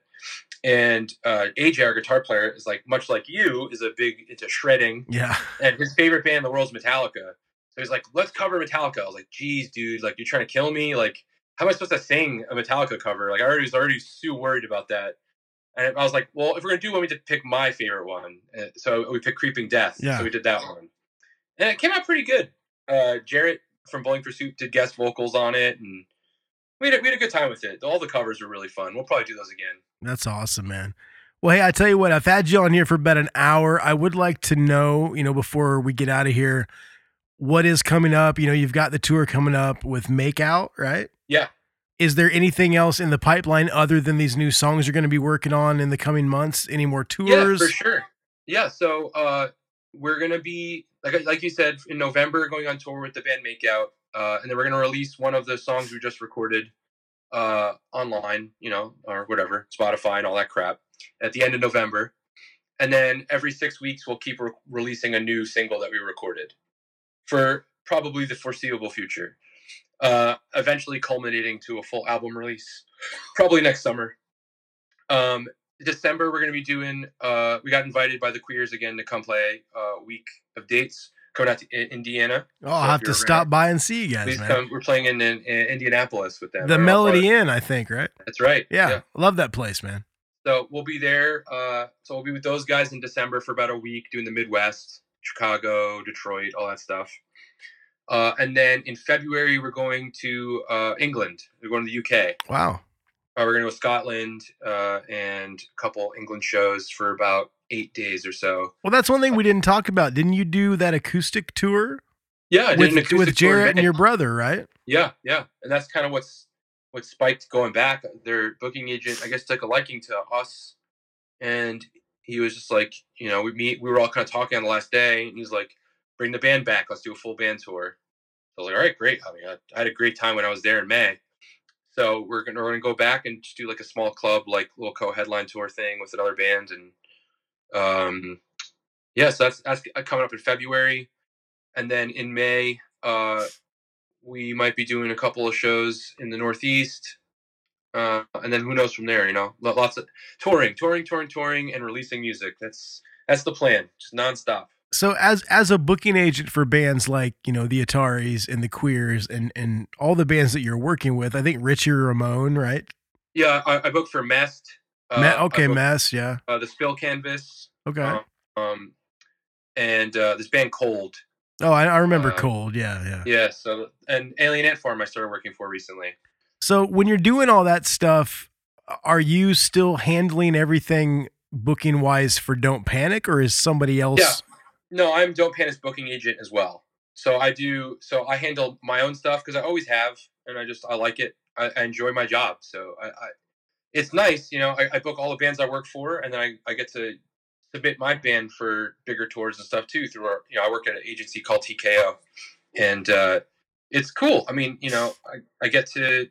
and uh, AJ, our guitar player, is like much like you, is a big into shredding. Yeah. And his favorite band in the world is Metallica. So he's like, "Let's cover Metallica." I was like, "Geez, dude, like you're trying to kill me. Like, how am I supposed to sing a Metallica cover? Like, I already was already so worried about that." And I was like, "Well, if we're gonna do one, we just pick my favorite one." Uh, so we picked "Creeping Death." Yeah. So we did that one, and it came out pretty good. Uh, Jaret from Bowling for Soup did guest vocals on it, and we had, a, we had a good time with it. All the covers were really fun. We'll probably do those again. That's awesome, man. Well, hey, I tell you what, I've had you on here for about an hour. I would like to know, you know, before we get out of here, what is coming up? You know, you've got the tour coming up with Makeout, right? Yeah. Is there anything else in the pipeline other than these new songs you're going to be working on in the coming months? Any more tours? Yeah, for sure. Yeah, so uh, we're gonna be like like you said in November going on tour with the band Makeout, uh, and then we're gonna release one of the songs we just recorded uh, online, you know, or whatever, Spotify and all that crap, at the end of November, and then every six weeks we'll keep re- releasing a new single that we recorded for probably the foreseeable future, uh, eventually culminating to a full album release, probably next summer. Um, December, we're going to be doing. Uh, we got invited by the Queers again to come play a week of dates coming out to Indiana. Oh, I'll have to stop by and see you guys, Please man. come. We're playing in, in, in Indianapolis with them. The Melody Inn, I think, right? That's right. Yeah, love that place, man. So we'll be there. Uh, so we'll be with those guys in December for about a week, doing the Midwest, Chicago, Detroit, all that stuff. Uh, and then in February, we're going to uh, England. We're going to the UK. Wow. Uh, we're going to go to Scotland uh, and a couple England shows for about eight days or so. Well, that's one thing we didn't talk about. Didn't you do that acoustic tour? Yeah, I did with, an acoustic with Jaret and your brother, right? Yeah, yeah, and that's kind of what's what spiked going back. Their booking agent, I guess, took a liking to us, and he was just like, you know, we meet. We were all kind of talking on the last day, and he's like, "Bring the band back. Let's do a full band tour." So I was like, "All right, great." I mean, I, I had a great time when I was there in May. So we're gonna we're gonna go back and just do like a small club, like little co-headline tour thing with another band, and um, yeah, so that's that's coming up in February, and then in May, uh, we might be doing a couple of shows in the Northeast, uh, and then who knows from there? You know, lots of touring, touring, touring, touring, and releasing music. That's that's the plan, just nonstop. So as as a booking agent for bands like you know the Ataris and the Queers and and all the bands that you're working with, I think Richie Ramone, right? Yeah, I, I booked for Mest. Uh, Ma- okay, booked, Mest, yeah. Uh, the Spill Canvas. Okay. Um, um, and uh, this band Cold. Oh, I, I remember uh, Cold. Yeah, yeah. Yeah. So and Alien Ant Farm I started working for recently. So when you're doing all that stuff, are you still handling everything booking wise for Don't Panic, or is somebody else? Yeah. No, I'm Don't booking agent as well. So I do. So I handle my own stuff because I always have, and I just I like it. I, I enjoy my job. So I, I it's nice, you know. I, I book all the bands I work for, and then I, I get to submit my band for bigger tours and stuff too. Through our, you know, I work at an agency called TKO, and uh, it's cool. I mean, you know, I, I get to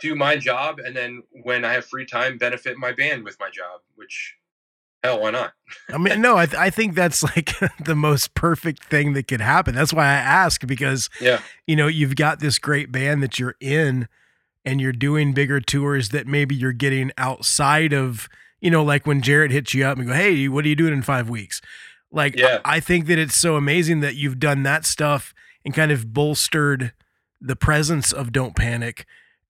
do my job, and then when I have free time, benefit my band with my job. Which, hell, why not? I mean, no, I, th- I think that's like <laughs> the most perfect thing that could happen. That's why I ask because, Yeah. you know, you've got this great band that you're in and you're doing bigger tours that maybe you're getting outside of, you know, like when Jaret hits you up and go, Hey, what are you doing in five weeks? Like, Yeah. I, I think that it's so amazing that you've done that stuff and kind of bolstered the presence of Don't Panic.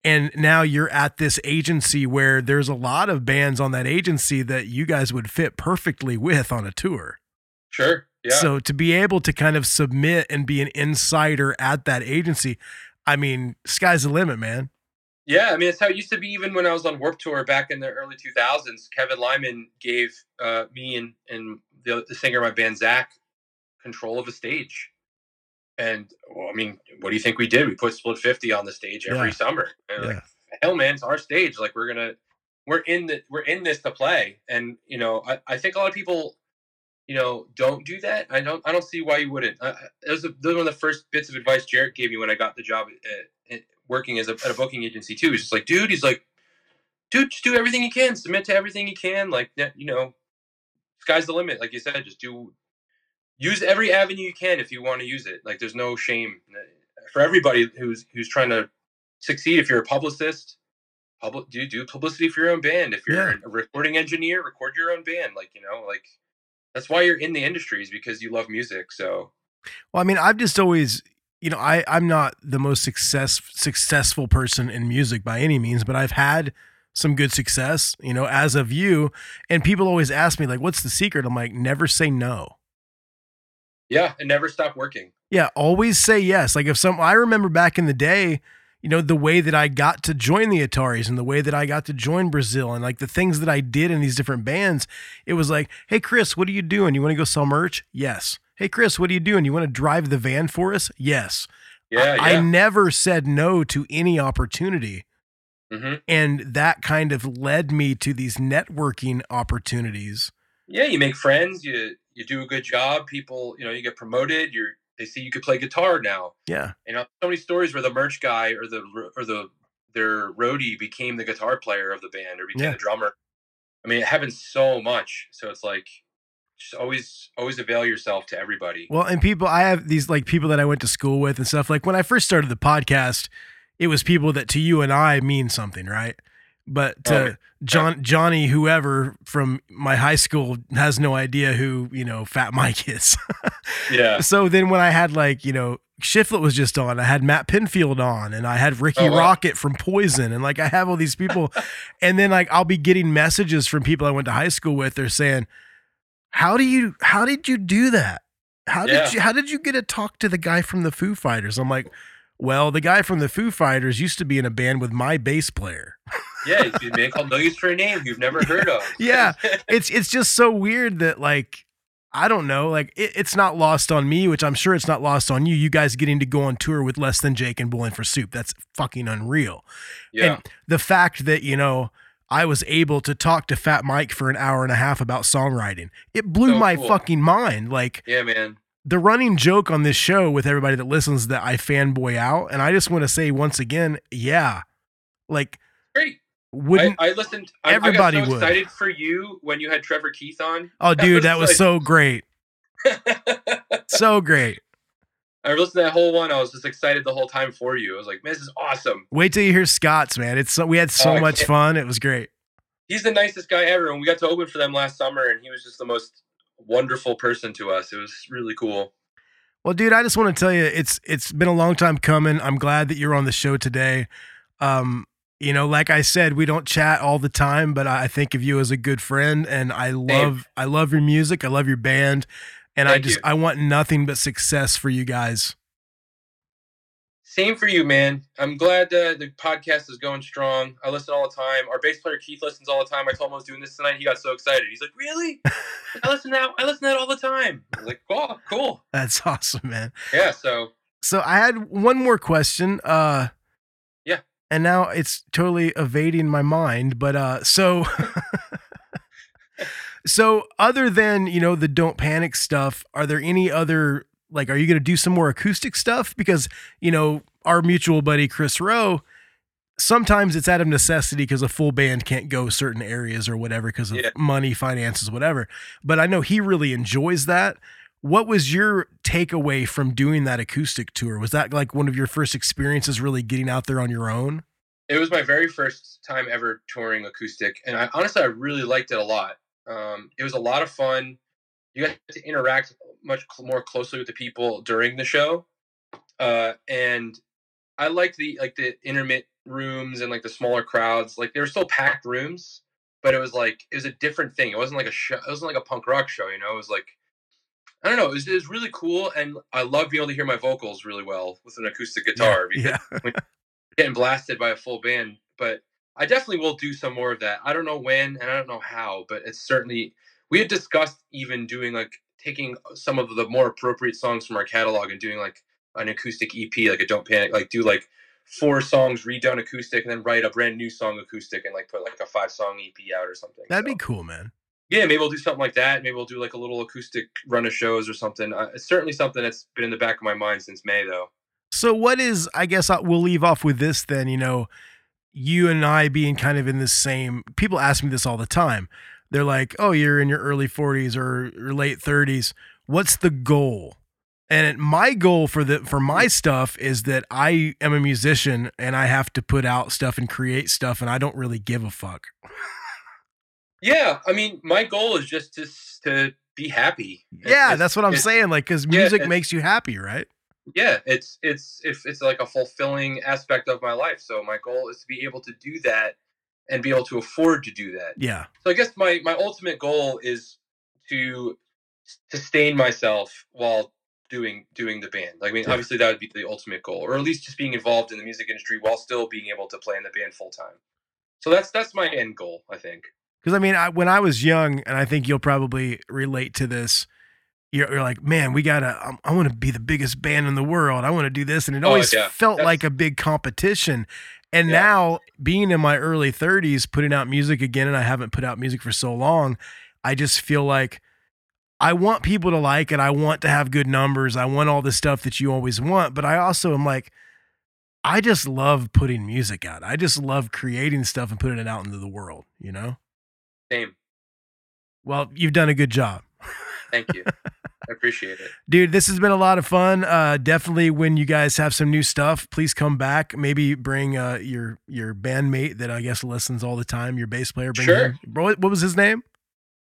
And now you're at this agency where there's a lot of bands on that agency that you guys would fit perfectly with on a tour. Sure. Yeah. So to be able to kind of submit and be an insider at that agency, I mean, sky's the limit, man. Yeah, I mean, it's how it used to be even when I was on Warped Tour back in the early 2000s. Kevin Lyman gave uh, me and, and the, the singer of my band, Zach, control of a stage. And, well, I mean, what do you think we did? We put Split 50 on the stage every Yeah. summer. Yeah. like, hell, man, it's our stage. Like, we're going to, we're in the, we're in this to play. And, you know, I, I think a lot of people, you know, don't do that. I don't, I don't see why you wouldn't. I, I- it was, a, that was one of the first bits of advice Jaret gave me when I got the job uh, at, at, working as a, at a booking agency too. He's just like, dude, he's like, dude, just do everything you can, submit to everything you can. Like, you know, sky's the limit. Like you said, just do, use every avenue you can if you want to use it. Like, there's no shame for everybody who's who's trying to succeed. If you're a publicist, public, do do publicity for your own band. If you're Yeah. a recording engineer, record your own band. Like, you know, like that's why you're in the industry is because you love music. So Well, I mean, I've just always, you know, I I'm not the most success successful person in music by any means, but I've had some good success, you know, as of you. And people always ask me like, "What's the secret?" I'm like, never say no. Yeah, and never stop working. Yeah, always say yes. Like if some, I remember back in the day, you know, the way that I got to join the Ataris and the way that I got to join Brazil and like the things that I did in these different bands, it was like, hey, Chris, what are you doing? You want to go sell merch? Yes. Hey, Chris, what are you doing? You want to drive the van for us? Yes. Yeah, I, I never said no to any opportunity. hmm And that kind of led me to these networking opportunities. Yeah, you make friends. You you do a good job. People, you know, you get promoted. You're they see you could play guitar now. Yeah. You know, so many stories where the merch guy or the or the their roadie became the guitar player of the band or became Yeah. the drummer. I mean, it happens so much. So it's like just always always avail yourself to everybody. Well, and people, I have these like people that I went to school with and stuff. Like when I first started the podcast, it was people that to you and I mean something, right? But to Oh, John, Johnny, whoever from my high school has no idea who, you know, Fat Mike is. <laughs> Yeah. so then when I had like, you know, Shiflett was just on, I had Matt Pinfield on and I had Rikki Oh, wow. Rockett from Poison. And like I have all these people. <laughs> and then like I'll be getting messages from people I went to high school with. They're saying, How do you how did you do that? How Yeah. did you how did you get to talk to the guy from the Foo Fighters? I'm like, well, the guy from the Foo Fighters used to be in a band with my bass player. <laughs> Yeah, it's a man called No Use for a Name you've never heard of. <laughs> yeah it's it's just so weird that like i don't know like it, it's not lost on me which i'm sure it's not lost on you you guys getting to go on tour with less than jake and bowling for soup that's fucking unreal Yeah. and the fact that you know i was able to talk to fat mike for an hour and a half about songwriting it blew So my cool. fucking mind like Yeah, man. the running joke on this show with everybody that listens that i fanboy out and i just want to say once again yeah like Great. Wouldn't I, I listened. I, everybody I got so would. excited for you when you had Trevor Keith on. oh dude that was like- so great <laughs> so great I listened to that whole one. I was just excited the whole time for you. I was like, man, this is awesome. Wait till you hear Scott's, man. It's so, we had so Oh, much fun. It was great. He's the nicest guy ever, and we got to open for them last summer, and he was just the most wonderful person to us. It was really cool. Well, dude, I just want to tell you, it's it's been a long time coming. I'm glad that you're on the show today. Um, you know, like I said, we don't chat all the time, but I think of you as a good friend, and I love I love your music. I love your band, and I just you. I want nothing but success for you guys. Same for you, man. I'm glad the podcast is going strong. I listen all the time. Our bass player Keith listens all the time. I told him I was doing this tonight. He got so excited. He's like, "Really? I listen to that. I listen to that all the time." I was like, "Oh, cool." <laughs> That's awesome, man. Yeah. So So I had one more question. Uh. And now it's totally evading my mind, but uh so <laughs> so other than, you know, the don't panic stuff, are there any other like are you going to do some more acoustic stuff because, you know, our mutual buddy Kris Roe sometimes it's out of necessity because a full band can't go certain areas or whatever because of Yeah. money, finances, whatever. But I know he really enjoys that. What was your takeaway from doing that acoustic tour? Was that like one of your first experiences really getting out there on your own? it was my very first time ever touring acoustic, and I honestly I really liked it a lot. Um, it was a lot of fun. You got to interact much more closely with the people during the show, uh, and I liked the like the intermit rooms and like the smaller crowds. Like they were still packed rooms, but it was like it was a different thing. It wasn't like a show. It wasn't like a punk rock show. You know, it was like I don't know. It was, it was really cool, and I love being able to hear my vocals really well with an acoustic guitar. <laughs> because Yeah. getting blasted by a full band. But I definitely will do some more of that. I don't know when and I don't know how, but it's certainly we had discussed even doing like taking some of the more appropriate songs from our catalog and doing like an acoustic EP, like a Don't Panic, like do like four songs redone acoustic and then write a brand new song acoustic and like put like a five song EP out or something. That'd be cool, man. Yeah, maybe we'll do something like that. Maybe we'll do like a little acoustic run of shows or something. Uh, it's certainly something that's been in the back of my mind since May, though. So what is I guess I, we'll leave off with this then, you know, you and I being kind of in the same people ask me this all the time. They're like, "Oh, you're in your early 40s or, or late 30s. What's the goal?" And my goal for the for my stuff is that I am a musician and I have to put out stuff and create stuff and I don't really give a fuck. <laughs> Yeah, I mean, my goal is just to to be happy. Yeah, it's- that's what I'm saying like cuz music it's- makes you happy, right? Yeah, it's it's if it's like a fulfilling aspect of my life. So my goal is to be able to do that and be able to afford to do that. Yeah. So I guess my my ultimate goal is to sustain myself while doing doing the band. Like, I mean, Yeah. obviously that would be the ultimate goal, or at least just being involved in the music industry while still being able to play in the band full time. So that's that's my end goal, I think. Because I mean, I, when I was young, and I think you'll probably relate to this, you're, you're like, man, we gotta, um, I want to be the biggest band in the world. I want to do this, and it Oh, always yeah. felt That's- like a big competition. And Yeah. now, being in my early 30s, putting out music again, and I haven't put out music for so long, I just feel like I want people to like it. I want to have good numbers. I want all the stuff that you always want, but I also am like. I just love putting music out. I just love creating stuff and putting it out into the world, you know? Same. Well, you've done a good job. Thank you. <laughs> I appreciate it. Dude, this has been a lot of fun. Uh, definitely when you guys have some new stuff, please come back. Maybe bring uh, your your bandmate that I guess listens all the time, your bass player. Bring Sure. him. What was his name?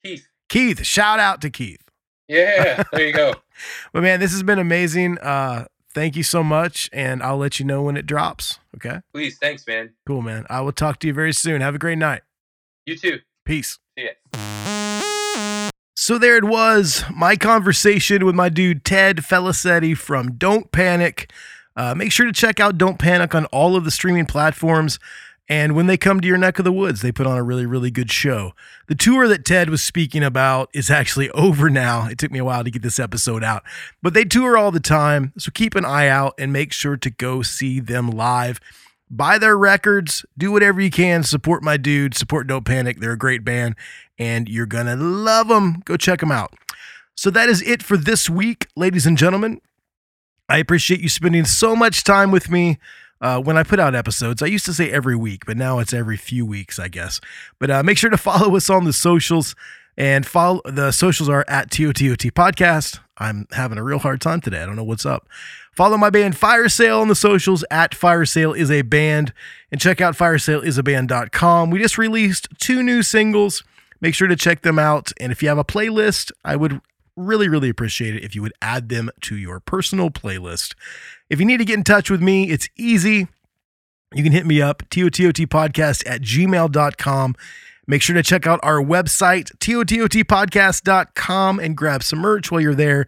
Keith. Keith. Shout out to Keith. Yeah, there you go. <laughs> But man, this has been amazing. Uh, thank you so much, and I'll let you know when it drops. Okay. Please, thanks, man. Cool, man. I will talk to you very soon. Have a great night. You too. Peace. Ya. So there it was, my conversation with my dude Ted Felicetti from Don't Panic. Uh, make sure to check out Don't Panic on all of the streaming platforms. And when they come to your neck of the woods, they put on a really, really good show. The tour that Ted was speaking about is actually <laughs> over now. It took me a while to get this episode out, but they tour all the time. So keep an eye out and make sure to go see them live. Buy their records, do whatever you can, support my dude, support Don't Panic. They're a great band, and you're gonna love them. Go check them out. So that is it for this week, ladies and gentlemen. I appreciate you spending so much time with me uh, when I put out episodes. I used to say every week, but now it's every few weeks, I guess. But uh, make sure to <laughs> follow us on the socials. And follow the socials are at TOTOT Podcast. I'm having a real hard time today. I don't know what's up. Follow my band Fire Sale on the socials at Fire Sale is a band and check out firesaleisaband.com. We just released two new singles. Make sure to check them out. And if you have a playlist, I would really, really appreciate it if you would add them to your personal playlist. If you need to get in touch with me, it's easy. You can hit me up, tototpodcast at gmail.com. Make sure to check out our website, tototpodcast.com, and grab some merch while you're there.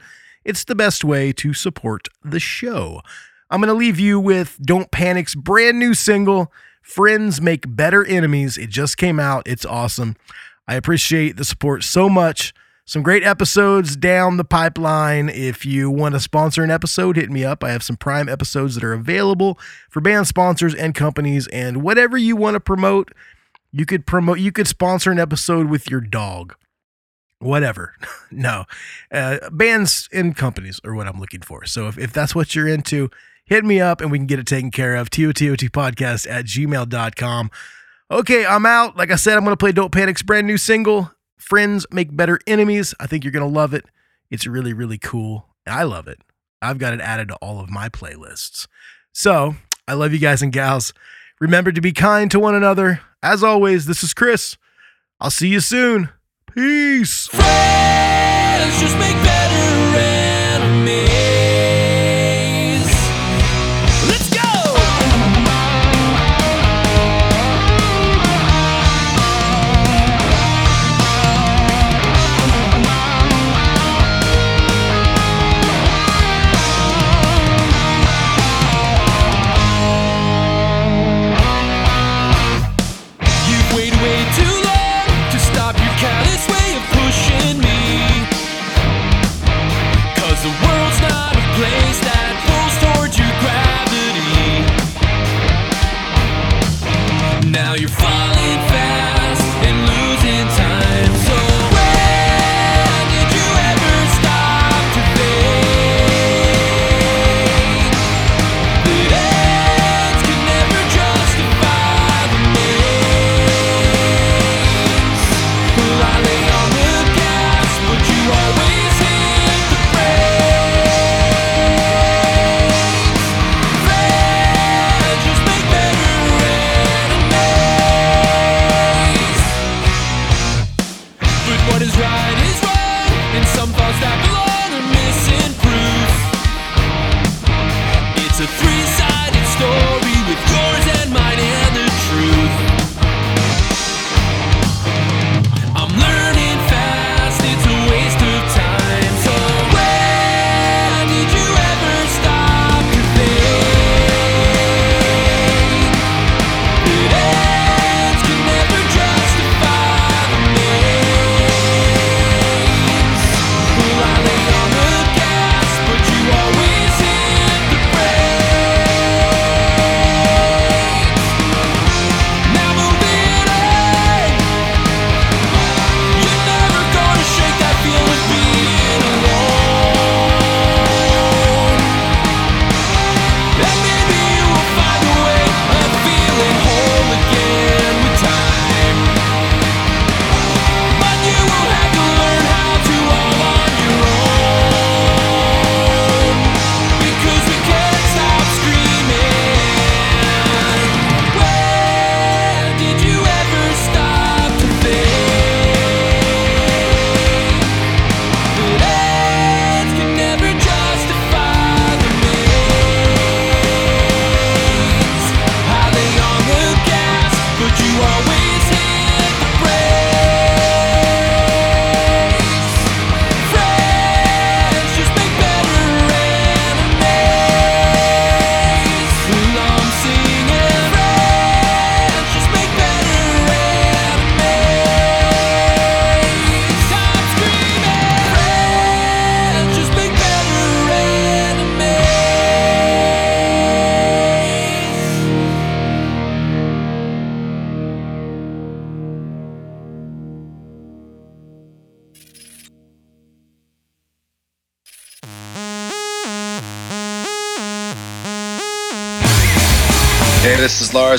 It's the best way to support the show. I'm going to leave you with Don't Panic's brand new single, Friends Make Better Enemies. It just came out. It's awesome. I appreciate the support so much. Some great episodes down the pipeline. If you want to sponsor an episode, hit me up. I have some prime episodes that are available for band sponsors and companies, and whatever you want to promote, you could promote, you could sponsor an episode with your dog. Whatever. <laughs> no. Uh, bands and companies are what I'm looking for. So if, if that's what you're into, hit me up and we can get it taken care of. TOTOT podcast at gmail.com. Okay, I'm out. Like I said, I'm going to play Don't Panic's brand new single, Friends Make Better Enemies. I think you're going to love it. It's really, really cool. I love it. I've got it added to all of my playlists. So I love you guys and gals. Remember to be kind to one another. As always, this is Chris. I'll see you soon. Peace. Friends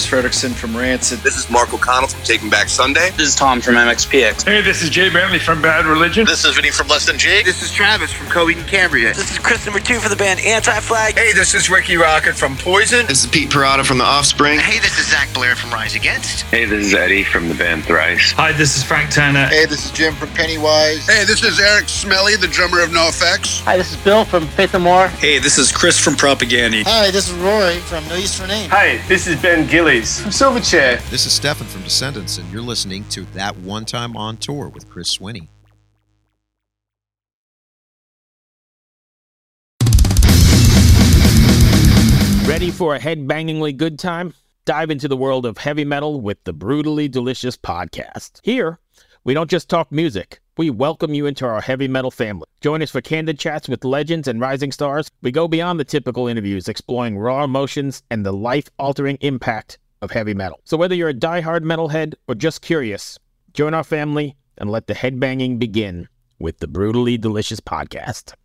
Lars Frederiksen from Rancid. This is Mark O'Connell from Taking Back Sunday. This is Tom from MXPX. Hey, this is Jay Bentley from Bad Religion. This is Vinny from Less Than Jake. This is Travis from Coheed and Cambria. This is Chris number two for the band Anti-Flag. Hey, this is Rikki Rockett from Poison. This is Pete Parada from The Offspring. Hey, this is Zach Blair from Rise Against. Hey, this is Eddie from the band Thrice. Hi, this is Frank Turner. Hey, this is Jim from Pennywise. Hey, this is Eric Smelly, the drummer of NoFX. Hi, this is Bill from Faith No More. Hey, this is Chris from Propagandhi. Hi, this is Roy from No Use for Name. Hi, this is Ben Gillies from Silverchair. This is Stefan from Descendents, and you're listening to That One Time on Tour with Chris Swinney. Ready for a head-bangingly good time? Dive into the world of heavy metal with the Brutally Delicious podcast. Here, we don't just talk music. We welcome you into our heavy metal family. Join us for candid chats with legends and rising stars. We go beyond the typical interviews, exploring raw emotions and the life-altering impact of heavy metal. So whether you're a die-hard metalhead or just curious, join our family and let the headbanging begin with the Brutally Delicious podcast.